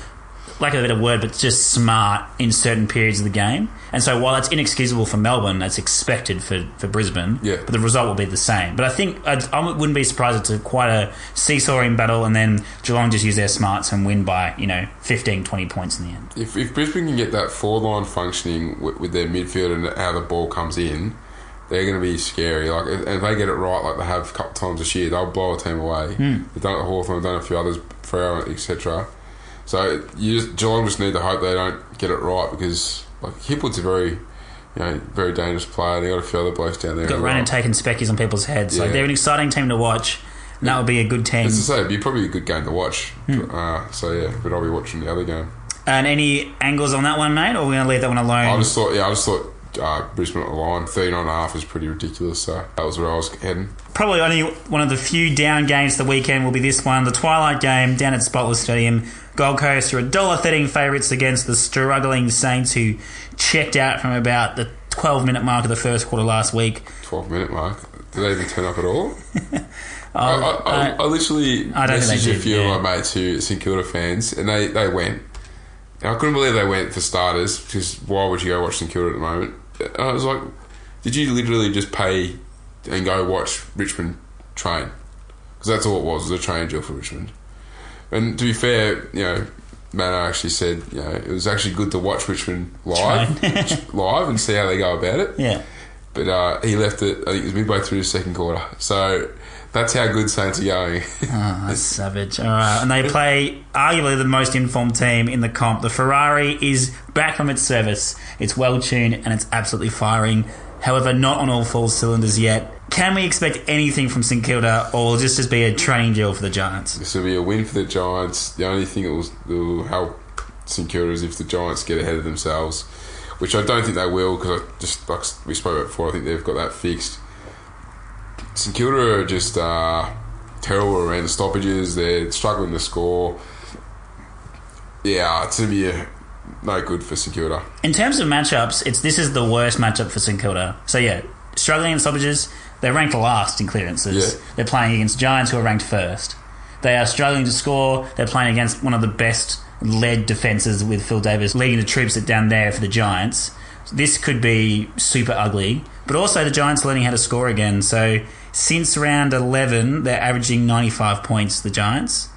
lack of a better word, but just smart in certain periods of the game. And so while that's inexcusable for Melbourne, that's expected for, for Brisbane. Yeah. But the result will be the same. But I think I'd, I wouldn't be surprised if it's a, quite a seesawing battle, and then Geelong just use their smarts and win by you know 15, 20 points in the end. If, if Brisbane can get that four line functioning with, with their midfield and how the ball comes in, they're going to be scary. Like if, if they get it right, like they have a couple times this year, they'll blow a team away. Hmm. They've done it at Hawthorn, they've done a few others, Freo, etc. So you just, Geelong just need to hope they don't get it right because like Hipwood's a very, you know, very dangerous player. They got a few other blokes down there. Got running, well. taking speckies on people's heads. So Yeah. they're an exciting team to watch. And that would be a good team. As I say, it'd be probably a good game to watch. Hmm. Uh, so yeah, but I'll be watching the other game. And any angles on that one, mate? Or are we going to leave that one alone? I just thought, yeah, I just thought uh, Brisbane at the line, 39 and a half is pretty ridiculous. So that was where I was heading. Probably only one of the few down games the weekend will be this one, the Twilight game down at Spotless Stadium. Gold Coast are a dollar thirteen favourites against the struggling Saints who checked out from about the twelve minute mark of the first quarter last week. 12 minute mark. Did they even turn up at all? I, I, I, I literally I messaged they a did, few yeah. of my mates who are St Kilda fans, and they, they went. And I couldn't believe they went for starters because why would you go watch St Kilda at the moment? I was like, did you literally just pay and go watch Richmond train? Because that's all it was, was a train deal for Richmond. And to be fair, you know, Mano actually said, you know, it was actually good to watch Richmond live, live and see how they go about it. Yeah. But uh, he left it, I think it was midway through the second quarter. So that's how good Saints are going. Oh, that's savage. All right. And they play arguably the most informed team in the comp. The Ferrari is back from its service. It's well tuned and it's absolutely firing. However, not on all four cylinders yet. Can we expect anything from St Kilda or will this just be a training deal for the Giants? this will be a win for the Giants. The only thing that will, that will help St Kilda is if the Giants get ahead of themselves, which I don't think they will because I just like we spoke about before. I think they've got that fixed. St Kilda are just uh, terrible around the stoppages. They're struggling to score. Yeah, it's gonna be a, no good for St Kilda. In terms of matchups, it's this is the worst matchup for St Kilda. So yeah, struggling in stoppages. They're ranked last in clearances. Yeah. They're playing against Giants who are ranked first. They are struggling to score. They're playing against one of the best led defenses with Phil Davis leading the troops at down there for the Giants. This could be super ugly. But also the Giants learning how to score again. So since round eleven, they're averaging ninety five points. The Giants.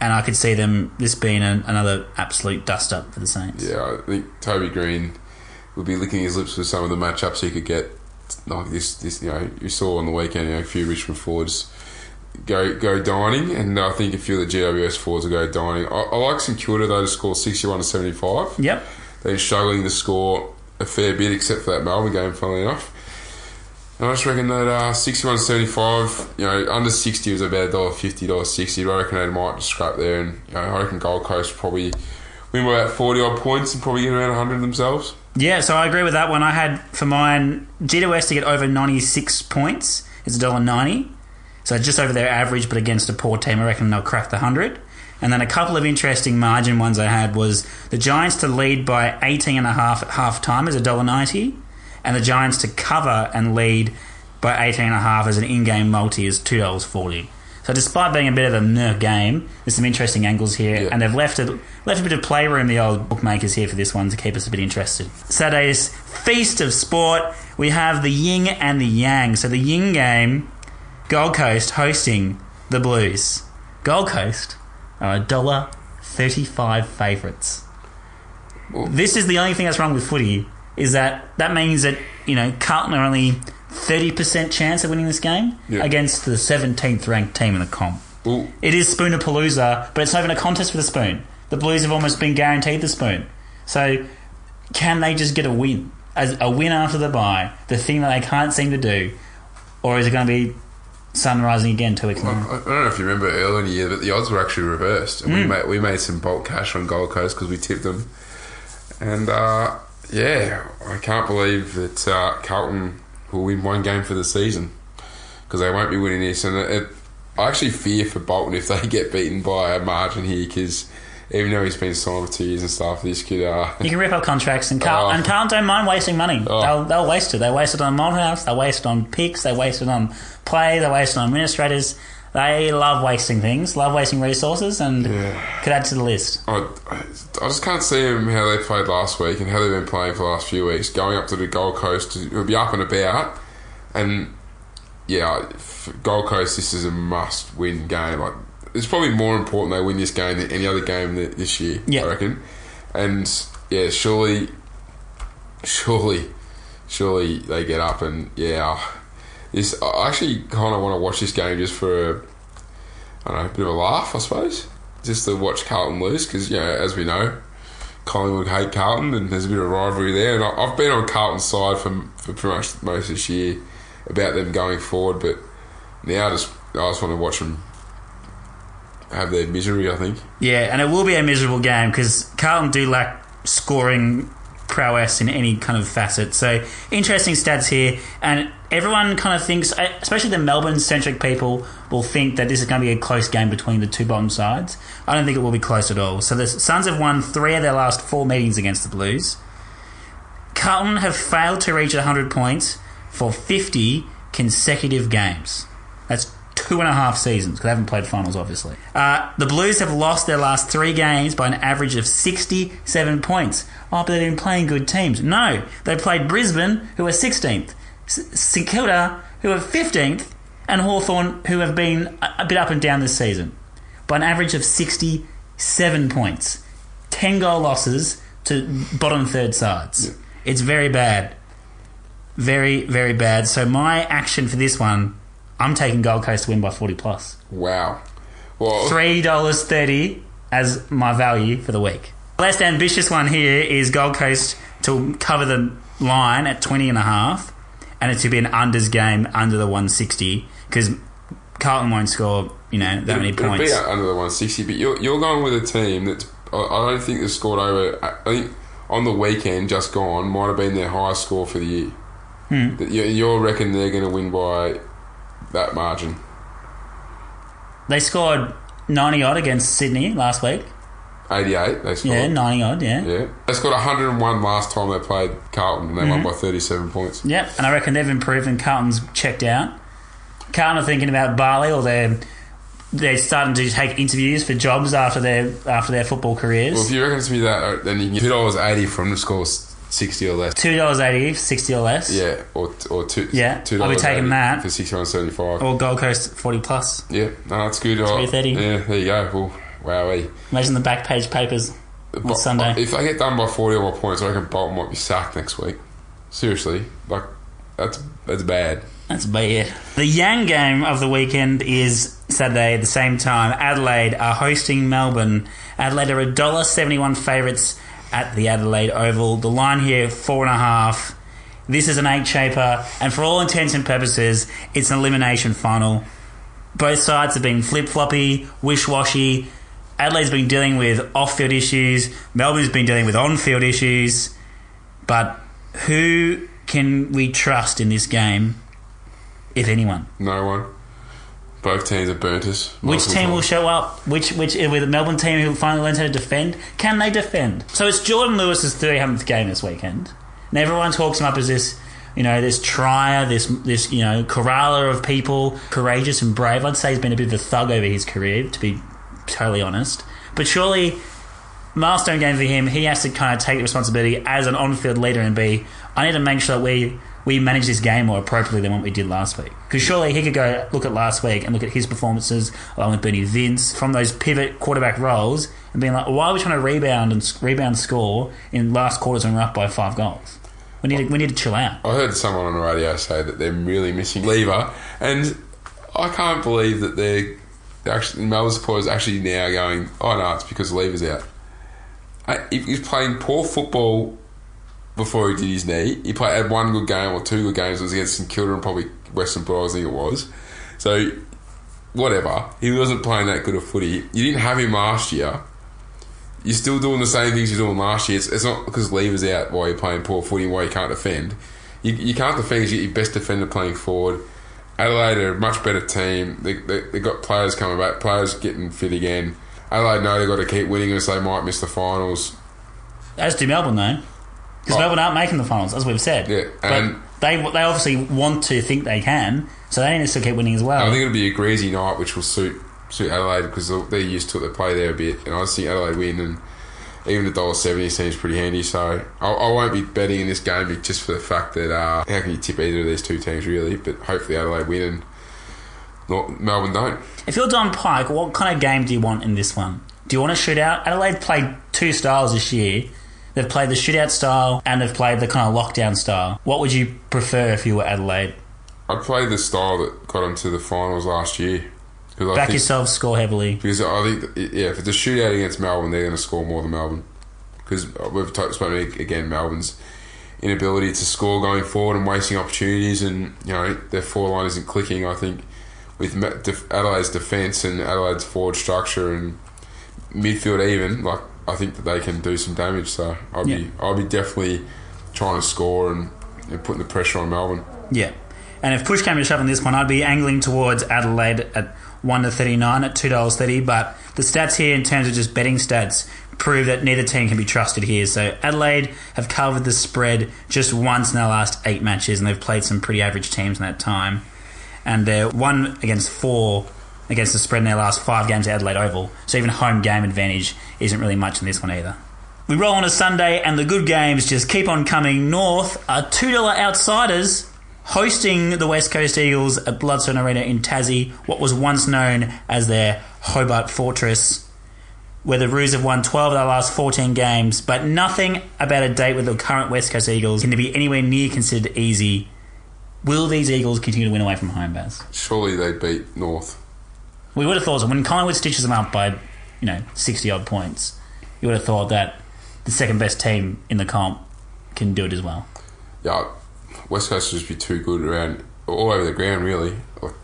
And I could see them this being an, another absolute dust up for the Saints. Yeah, I think Toby Greene would be licking his lips with some of the matchups he could get. Like this, this you know, you saw on the weekend, you know, a few Richmond forwards go go dining, and I think a few of the GWS forwards will go dining. I, I like St Kilda though to score sixty-one to seventy-five. Yep. They're struggling to score a fair bit, except for that Melbourne game, funnily enough. And I just reckon that uh, 61 75, you know, under 60 was about $1.50, $1.60. I reckon they might just scrap there. And, you know, I reckon Gold Coast probably win by about 40 odd points and probably get around 100 themselves. Yeah, so I agree with that one. I had for mine GWS to get over ninety six points. It's a dollar ninety, so just over their average, but against a poor team, I reckon they'll crack the hundred. And then a couple of interesting margin ones I had was the Giants to lead by 18 and a half at half time is a dollar ninety, and the Giants to cover and lead by 18 and a half as an in-game multi is two dollars forty. So despite being a bit of a meh game, there's some interesting angles here, Yeah. and they've left a, left a bit of playroom, the old bookmakers here for this one to keep us a bit interested. Saturday's feast of sport, we have the yin and the yang. So the yin game, Gold Coast hosting the Blues. Gold Coast are a dollar thirty-five favourites. This is the only thing that's wrong with footy is that that means that you know Carlton are only thirty percent chance of winning this game Yeah. against the seventeenth ranked team in the comp. Well, It is Spoonerpalooza, but it's not even a contest for the spoon. The Blues have almost been guaranteed the spoon. So, can they just get a win? As a win after the bye, the thing that they can't seem to do? Or is it going to be sun rising again two weeks I, later? I don't know if you remember earlier in the year, but the odds were actually reversed. And we, Hmm. made, we made some bulk cash on Gold Coast because we tipped them. And uh, yeah, I can't believe that uh, Carlton will win one game for the season because they won't be winning this. And it, it, I actually fear for Bolton if they get beaten by a margin here because even though he's been signed for two years and stuff, this could. Uh, You can rip up contracts, and Carl Oh. and Carl don't mind wasting money. Oh. They'll, they'll waste it. They waste it on Malthouse. They waste it on picks. They waste it on play. They waste it on administrators. They love wasting things, love wasting resources, and Yeah. could add to the list. I, I just can't see them how they played last week and how they've been playing for the last few weeks. Going up to the Gold Coast, it'll be up and about, and yeah, Gold Coast, this is a must-win game. Like, it's probably more important they win this game than any other game this year. Yeah. I reckon. And yeah, surely, surely, surely they get up and yeah. This I actually kind of want to watch this game just for I don't know, a bit of a laugh, I suppose. Just to watch Carlton lose because, you know, as we know, Collingwood hate Carlton and there's a bit of rivalry there. And I- I've been on Carlton's side for, for pretty much most of this year about them going forward, but now I just, I just want to watch them have their misery, I think. Yeah, and it will be a miserable game because Carlton do lack scoring prowess in any kind of facet. So interesting stats here, and everyone kind of thinks, uh, especially the Melbourne-centric people, will think that this is going to be a close game between the two bottom sides. I don't think it will be close at all. So the Suns have won three of their last four meetings against the Blues. Carlton have failed to reach 100 points for 50 consecutive games. Two and a half seasons because they haven't played finals, obviously. Uh, the Blues have lost their last three games by an average of 67 points. Oh, but they've been playing good teams. No, they played Brisbane, who are 16th, S- St Kilda, who are 15th, and Hawthorn, who have been a, a bit up and down this season, by an average of 67 points. 10 goal losses to bottom third sides. It's very bad. Very, very bad. So my action for this one, I'm taking Gold Coast to win by 40 plus. Wow. Well, $3.30 as my value for the week. Less ambitious one here is Gold Coast to cover the line at 20 and a half and it to be an unders game under the 160 because Carlton won't score, you know, that many it'll- it'll points. be under the 160, but you're, you're going with a team that I don't think they've scored over. I think on the weekend, just gone, might have been their highest score for the year. Hmm. That you, you reckon they're going to win by that margin? They scored 90 odd against Sydney last week. 88, they scored. Yeah, 90 odd, yeah. Yeah. They scored 101 last time they played Carlton, and they Mm-hmm. won by 37 points. Yep, and I reckon they've improved and Carlton's checked out. Carlton are thinking about Bali or they're they're starting to take interviews for jobs after their after their football careers. Well, if you reckon to me that, then you can get $2.80 from the score 60 or less. Two dollars eighty, sixty or less. Yeah, or or two. Yeah, two I'll be taking that. for sixty one seventy five. Or Gold Coast forty plus. Yeah, no, that's good. Oh, 3.30. Yeah, there you go. Well, wowee. Imagine the back page papers on But- Sunday. If I get done by forty or more points, I reckon Bolton might be sacked next week. Seriously, like that's that's bad. That's bad. The Yang game of the weekend is Saturday at the same time. Adelaide are hosting Melbourne. Adelaide are $1.71 favourites at the Adelaide Oval. The line here, four and a half. This is an eight shaper, and for all intents and purposes, it's an elimination final. Both sides have been flip floppy, wish washy. Adelaide's been dealing with off field issues, Melbourne's been dealing with on field issues. But who can we trust in this game, if anyone? No one. Both teams are burnt us. Which team will show up? Which which uh, with the Melbourne team who finally learns how to defend? Can they defend? So it's Jordan Lewis's 300th game this weekend, and everyone talks him up as this, you know, this trier, this this you know corraler of people, courageous and brave. I'd say he's been a bit of a thug over his career, to be totally honest. But surely, milestone game for him, he has to kind of take the responsibility as an on-field leader and be. I need to make sure that we we manage this game more appropriately than what we did last week. Because surely he could go look at last week and look at his performances along with Bernie Vince from those pivot quarterback roles and being like, why are we trying to rebound and rebound score in last quarters when we're up by five goals? We need to, we need to chill out. I heard someone on the radio say that they're really missing Lever, and I can't believe that they're, actually Melbourne supporters actually now going, oh no, it's because Lever's out. If he's playing poor football before he did his knee, he played had one good game or two good games. It was against St Kilda and probably Western Bulldogs, I think it was. So whatever, he wasn't playing that good a footy. You didn't have him last year. You're still doing the same things you're doing last year. It's, it's not because Lever's out while you're playing poor footy why you can't defend. You, you can't defend because you're your best defender playing forward. Adelaide are a much better team. They, they, they've got players coming back, players getting fit again. Adelaide know they've got to keep winning as they might miss the finals. As do Melbourne though, because Oh. Melbourne aren't making the finals, as we've said. Yeah, But they they obviously want to think they can, so they need to still keep winning as well. I think it'll be a greasy night, which will suit suit Adelaide because they're used to it. They play there a bit, and I just think Adelaide win and. Even the dollar seventy seems pretty handy, so I, I won't be betting in this game just for the fact that uh, how can you tip either of these two teams really? But hopefully Adelaide win and not, Melbourne don't. If you're Don Pyke, what kind of game do you want in this one? Do you want a shootout? Adelaide played two styles this year. They've played the shootout style and they've played the kind of lockdown style. What would you prefer if you were Adelaide? I'd play the style that got them to the finals last year. Back think- yourself, score heavily. Because I think, yeah, if it's a shootout against Melbourne, they're going to score more than Melbourne. Because we've talked spoken again Melbourne's inability to score going forward and wasting opportunities, and you know their forward line isn't clicking. I think with Adelaide's defence and Adelaide's forward structure and midfield, even like I think that they can do some damage. So I'll Yeah. be I'd be definitely trying to score and, and putting the pressure on Melbourne. Yeah. And if push came to shove on this one, I'd be angling towards Adelaide at 1 to 39 at $2.30. But the stats here, in terms of just betting stats, prove that neither team can be trusted here. So Adelaide have covered the spread just once in their last eight matches, and they've played some pretty average teams in that time. And they're one against four against the spread in their last five games at Adelaide Oval. So even home game advantage isn't really much in this one either. We roll on a Sunday, and the good games just keep on coming. North are $2 outsiders hosting the West Coast Eagles at Blundstone Arena in Tassie, what was once known as their Hobart Fortress, where the Roos have won 12 of their last 14 games, but nothing about a date with the current West Coast Eagles can be anywhere near considered easy. Will these Eagles continue to win away from home, Baz? Surely they beat North. We would have thought. When Collingwood stitches them up by, you know, 60 odd points, you would have thought that the second best team in the comp can do it as well. yeah, West Coast would just be too good around all over the ground. Really, like,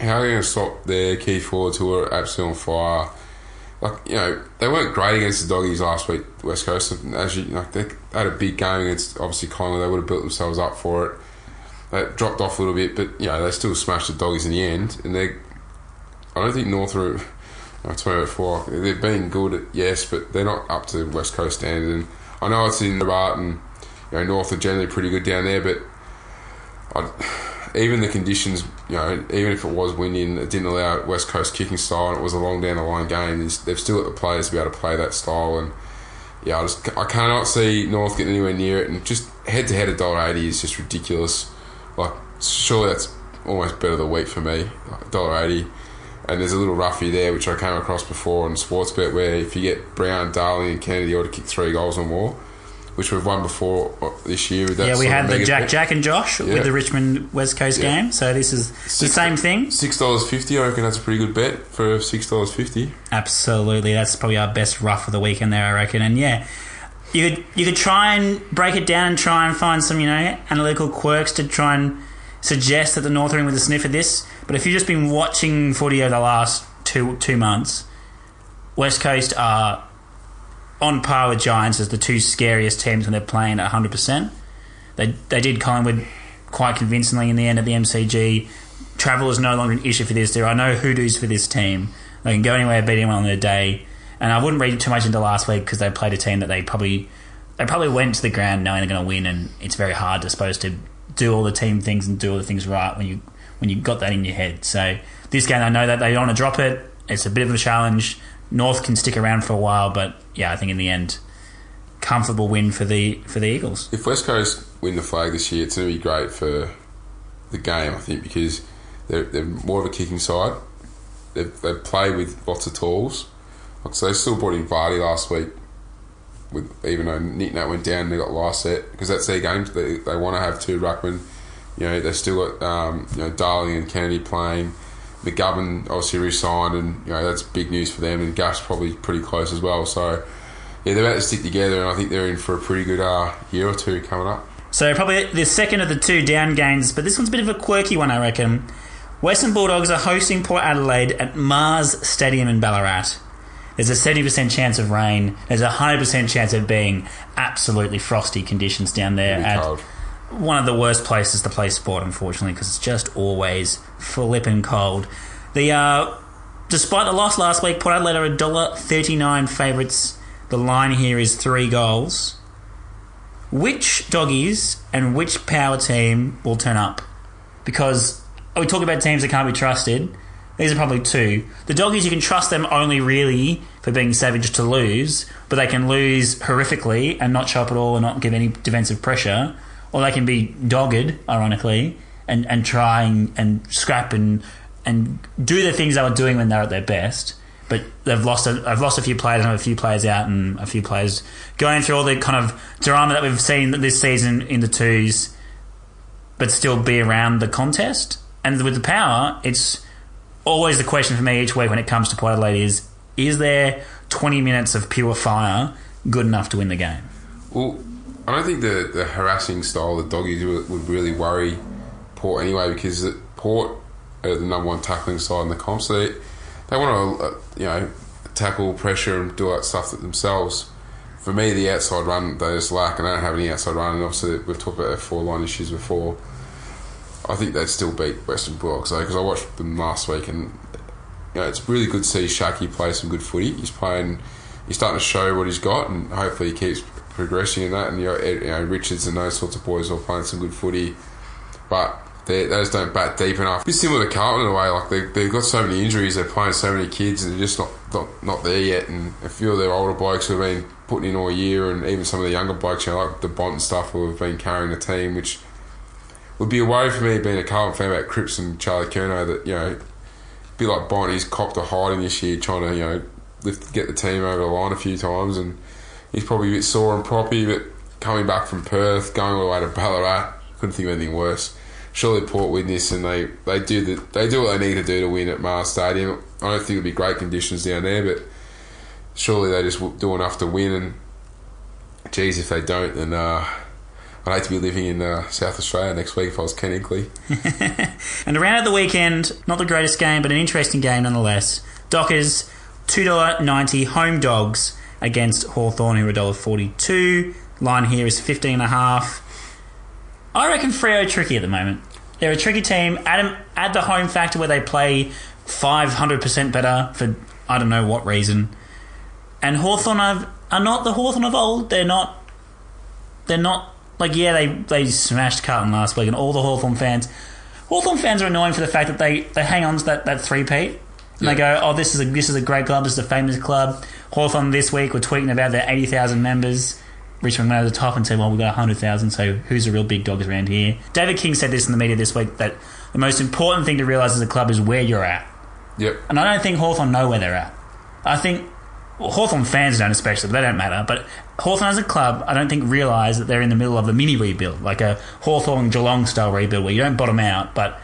how are they going to stop their key forwards who are absolutely on fire? Like you know, they weren't great against the doggies last week. West Coast, as you like, they had a big game against obviously Collingwood. They would have built themselves up for it. They dropped off a little bit, but you know they still smashed the doggies in the end. And they, I don't think North are. You before they've been good, at, yes, but they're not up to West Coast standard. And I know it's in the Bart and you know North are generally pretty good down there, but I, even the conditions, you know, even if it was windy, and it didn't allow West Coast kicking style, and it was a long down the line game. They've still got the players to be able to play that style, and yeah, I just I cannot see North getting anywhere near it. And just head to head at dollar eighty is just ridiculous. Like, surely that's almost better the week for me, dollar eighty. And there's a little roughie there, which I came across before on Sportsbet, where if you get Brown, Darling, and Kennedy all to kick three goals or more, which we've won before uh, this year. With that yeah, we had the Jack bet. Jack and Josh Yeah. with the Richmond West Coast Yeah. game. So this is the same thing. Six dollars fifty. I reckon that's a pretty good bet for six dollars fifty. Absolutely, that's probably our best rough of the weekend there, I reckon. And yeah, you could you could try and break it down and try and find some you know analytical quirks to try and suggest that the North are in with a sniff of this. But if you've just been watching footy over the last two two months, West Coast are on par with Giants as the two scariest teams when they're playing at 100%. They, they did Collingwood quite convincingly in the end at the MCG. Travel is no longer an issue for this. There are no hoodoos for this team. They can go anywhere, beat anyone on their day. And I wouldn't read too much into last week because they played a team that they probably they probably went to the ground knowing they're going to win, and it's very hard to supposed to do all the team things and do all the things right when you when you got that in your head. So this game, I know that they don't want to drop it. It's a bit of a challenge. North can stick around for a while, but yeah, I think in the end, comfortable win for the for the Eagles. If West Coast win the flag this year, it's going to be great for the game. I think because they're, they're more of a kicking side. They've, they've played with lots of tools. So they still brought in Vardy last week. With even though Nick Nat went down, they got Lycett because that's their game. They, they want to have two ruckman. You know, they've still got um, you know Darling and Kennedy playing. McGovern obviously re-signed, and you know that's big news for them. And Gus probably pretty close as well. So yeah, they're about to stick together, and I think they're in for a pretty good uh, year or two coming up. So probably the second of the two down games, but this one's a bit of a quirky one, I reckon. Western Bulldogs are hosting Port Adelaide at Mars Stadium in Ballarat. There's a 70% chance of rain. There's a 100% chance of being absolutely frosty conditions down there at cold. one of the worst places to play sport, unfortunately, because it's just always flipping cold. The uh, despite the loss last week, Port Adelaide are a dollar thirty nine favourites. The line here is three goals. which doggies and which power team will turn up? Because we talk about teams that can't be trusted. These are probably two. The doggies, you can trust them only really for being savage to lose, but they can lose horrifically and not show up at all and not give any defensive pressure. Or they can be dogged, ironically, and, and try and, and scrap and, and do the things they were doing when they were at their best. But they've lost. A, I've lost a few players. Have a few players out, and a few players going through all the kind of drama that we've seen this season in the twos, but still be around the contest. And with the power, it's always the question for me each week when it comes to Port Adelaide is: Is there twenty minutes of pure fire good enough to win the game? Well, I don't think the, the harassing style of doggies would, would really worry Port anyway because Port are the number one tackling side in the comp, so they, they want to uh, you know tackle, pressure, and do that stuff themselves. For me, the outside run they just lack, and I don't have any outside run. And obviously, we've talked about their four line issues before. I think they'd still beat Western Bulldogs though, because I watched them last week, and you know it's really good to see Schache play some good footy. He's playing, he's starting to show what he's got, and hopefully he keeps progressing in that. And you know, you know Richards and those sorts of boys are playing some good footy, but they, just don't bat deep enough. It's similar to Carlton in a way. Like they, they've got so many injuries, they're playing so many kids, and they're just not, not not there yet. And a few of their older blokes who have been putting in all year, and even some of the younger blokes, you know, like the Bont and stuff, who have been carrying the team, which would be a worry for me being a Carlton fan about Cripps and Charlie Curnow that you know, be like Bont, he's copped a hiding this year, trying to you know lift get the team over the line a few times, and he's probably a bit sore and proppy, but coming back from Perth, going all the way to Ballarat, couldn't think of anything worse surely Port win this, and they, they do the, they do what they need to do to win at Mars Stadium. I don't think it'll be great conditions down there, but surely they just do enough to win. And geez, if they don't, then uh, I'd hate to be living in uh, South Australia next week if I was Ken Hinkley. and around at the weekend, not the greatest game, but an interesting game nonetheless. Dockers two dollar ninety home dogs against Hawthorn, who are $1.42. Line here is fifteen and a half. I reckon Freo are tricky at the moment. They're a tricky team. Add, add the home factor where they play 500% better for I don't know what reason. And Hawthorn are, are not the Hawthorn of old. They're not. They're not. Like, yeah, they, they smashed Carlton last week, and all the Hawthorn fans. Hawthorn fans are annoying for the fact that they, they hang on to that, that three P. And yeah. they go, oh, this is a this is a great club. This is a famous club. Hawthorn this week were tweeting about their eighty thousand members. Richmond went over the top and said, well, we've got 100,000, so who's the real big dogs around here? David King said this in the media this week that the most important thing to realise as a club is where you're at. Yep. And I don't think Hawthorn know where they're at. I think well, Hawthorn fans don't especially, but they don't matter. But Hawthorn as a club, I don't think realise that they're in the middle of a mini rebuild, like a Hawthorn Geelong style rebuild where you don't bottom out, but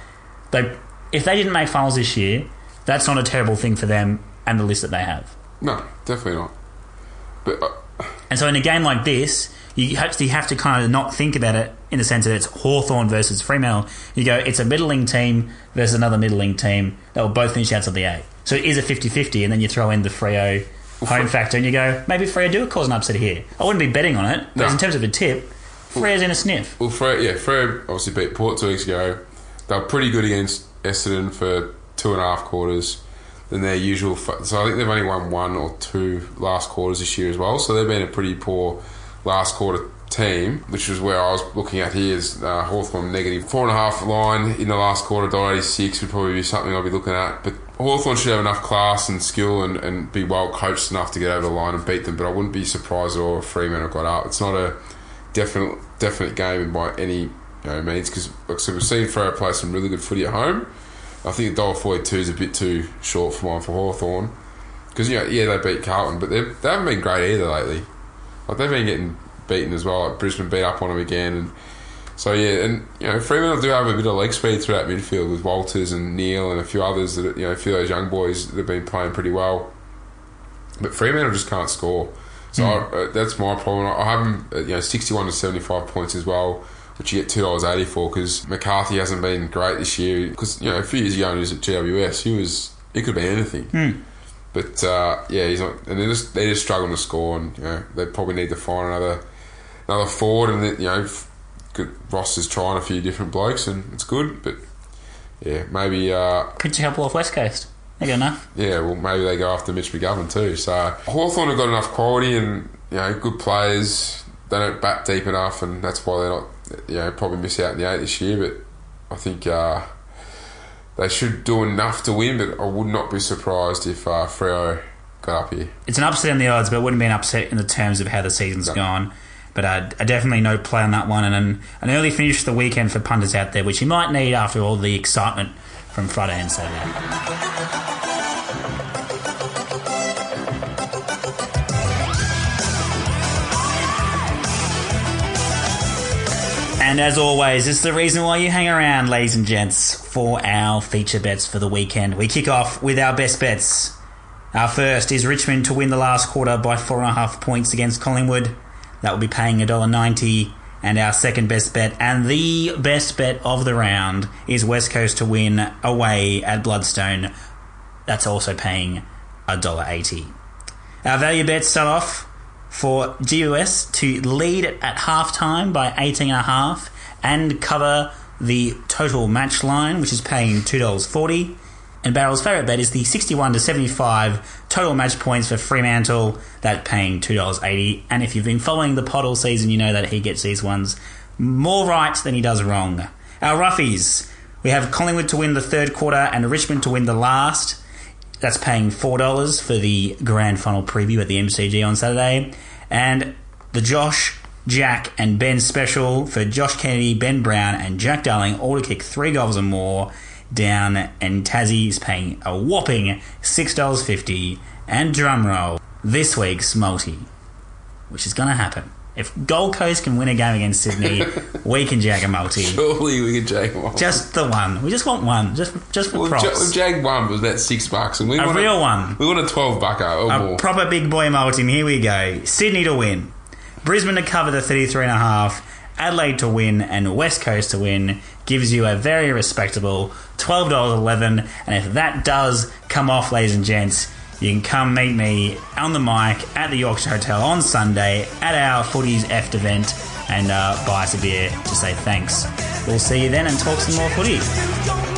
they if they didn't make finals this year, that's not a terrible thing for them and the list that they have. No, definitely not. But uh, and so in a game like this, you actually have to kind of not think about it in the sense that it's Hawthorn versus Fremantle. You go, it's a middling team versus another middling team that will both finish outside the eight. So it is a 50 50, and then you throw in the Freo home factor, and you go, maybe Freo do cause an upset here. I wouldn't be betting on it, but no. in terms of a tip, Freo's in a sniff. Well, Freo, yeah, Freo obviously beat Port two weeks ago. They were pretty good against Essendon for two and a half quarters than their usual. So I think they've only won one or two last quarters this year as well. So they've been a pretty poor last quarter team, which is where I was looking at here is uh, Hawthorn negative four and a half line in the last quarter. Dollar eighty six would probably be something I'd be looking at. But Hawthorn should have enough class and skill and, and be well coached enough to get over the line and beat them. But I wouldn't be surprised at all if Fremantle got up. It's not a definite definite game by any you know, means because like so we've seen Freo play some really good footy at home. I think dollar forty two is a bit too short for mine for Hawthorn because you know, yeah they beat Carlton, but they they haven't been great either lately. Like they've been getting beaten as well. Like Brisbane beat up on them again, and so yeah, and you know Fremantle do have a bit of leg speed throughout midfield with Walters and Neale and a few others that you know a few of those young boys that have been playing pretty well. But Fremantle just can't score, so mm. I, uh, that's my problem. I have them you know sixty one to seventy five points as well which you get two dollars eighty for because McCarthy hasn't been great this year. Because you know, a few years ago when he was at GWS, he was he could be anything. Mm. But uh, yeah, he's not, and they just they just struggling to score, and you know they probably need to find another another forward, and you know Ross is trying a few different blokes, and it's good, but yeah, maybe uh, could you help off West Coast? They got enough. Yeah, well, maybe they go after Mitch McGovern too. So Hawthorn have got enough quality and you know good players they don't bat deep enough, and that's why they're not. You know, probably miss out in the eight this year. But I think uh, they should do enough to win. But I would not be surprised if uh, Freo got up here. It's an upset in the odds, but it wouldn't be an upset in the terms of how the season's No. gone. But uh, I definitely no play on that one, and an, an early finish the weekend for punters out there, which you might need after all the excitement from Friday and Saturday. And as always, it's the reason why you hang around, ladies and gents, for our feature bets for the weekend. We kick off with our best bets. Our first is Richmond to win the last quarter by four and a half points against Collingwood. That will be paying $1.90. And our second best bet, and the best bet of the round, is West Coast to win away at Blundstone. That's also paying $1.80. Our value bets start off for GWS to lead at halftime by 18.5 and cover the total match line, which is paying $2.40. And Barrel's favourite bet is the 61 to 75 total match points for Fremantle, that paying $2.80. And if you've been following the pod all season, you know that he gets these ones more right than he does wrong. Our roughies. We have Collingwood to win the third quarter and Richmond to win the last. That's paying $4 for the grand final preview at the MCG on Saturday. And the Josh, Jack, and Ben special for Josh Kennedy, Ben Brown, and Jack Darling all to kick three goals or more down. And Tassie is paying a whopping $6.50. And drumroll, this week's multi, which is going to happen. If Gold Coast can win a game against Sydney, we can jag a multi. Surely we can jag one. Just the one. We just want one. Just just for Well, props. ja- Jag one was about six bucks, and we A want real one. We want a twelve bucker or A more. proper big boy multi. Here we go. Sydney to win. Brisbane to cover the 33.5. Adelaide to win. And West Coast to win gives you a very respectable $12.11. And if that does come off, ladies and gents, you can come meet me on the mic at the Yorkshire Hotel on Sunday at our Footies Eft event and uh, buy us a beer to say thanks. We'll see you then and talk some more footy.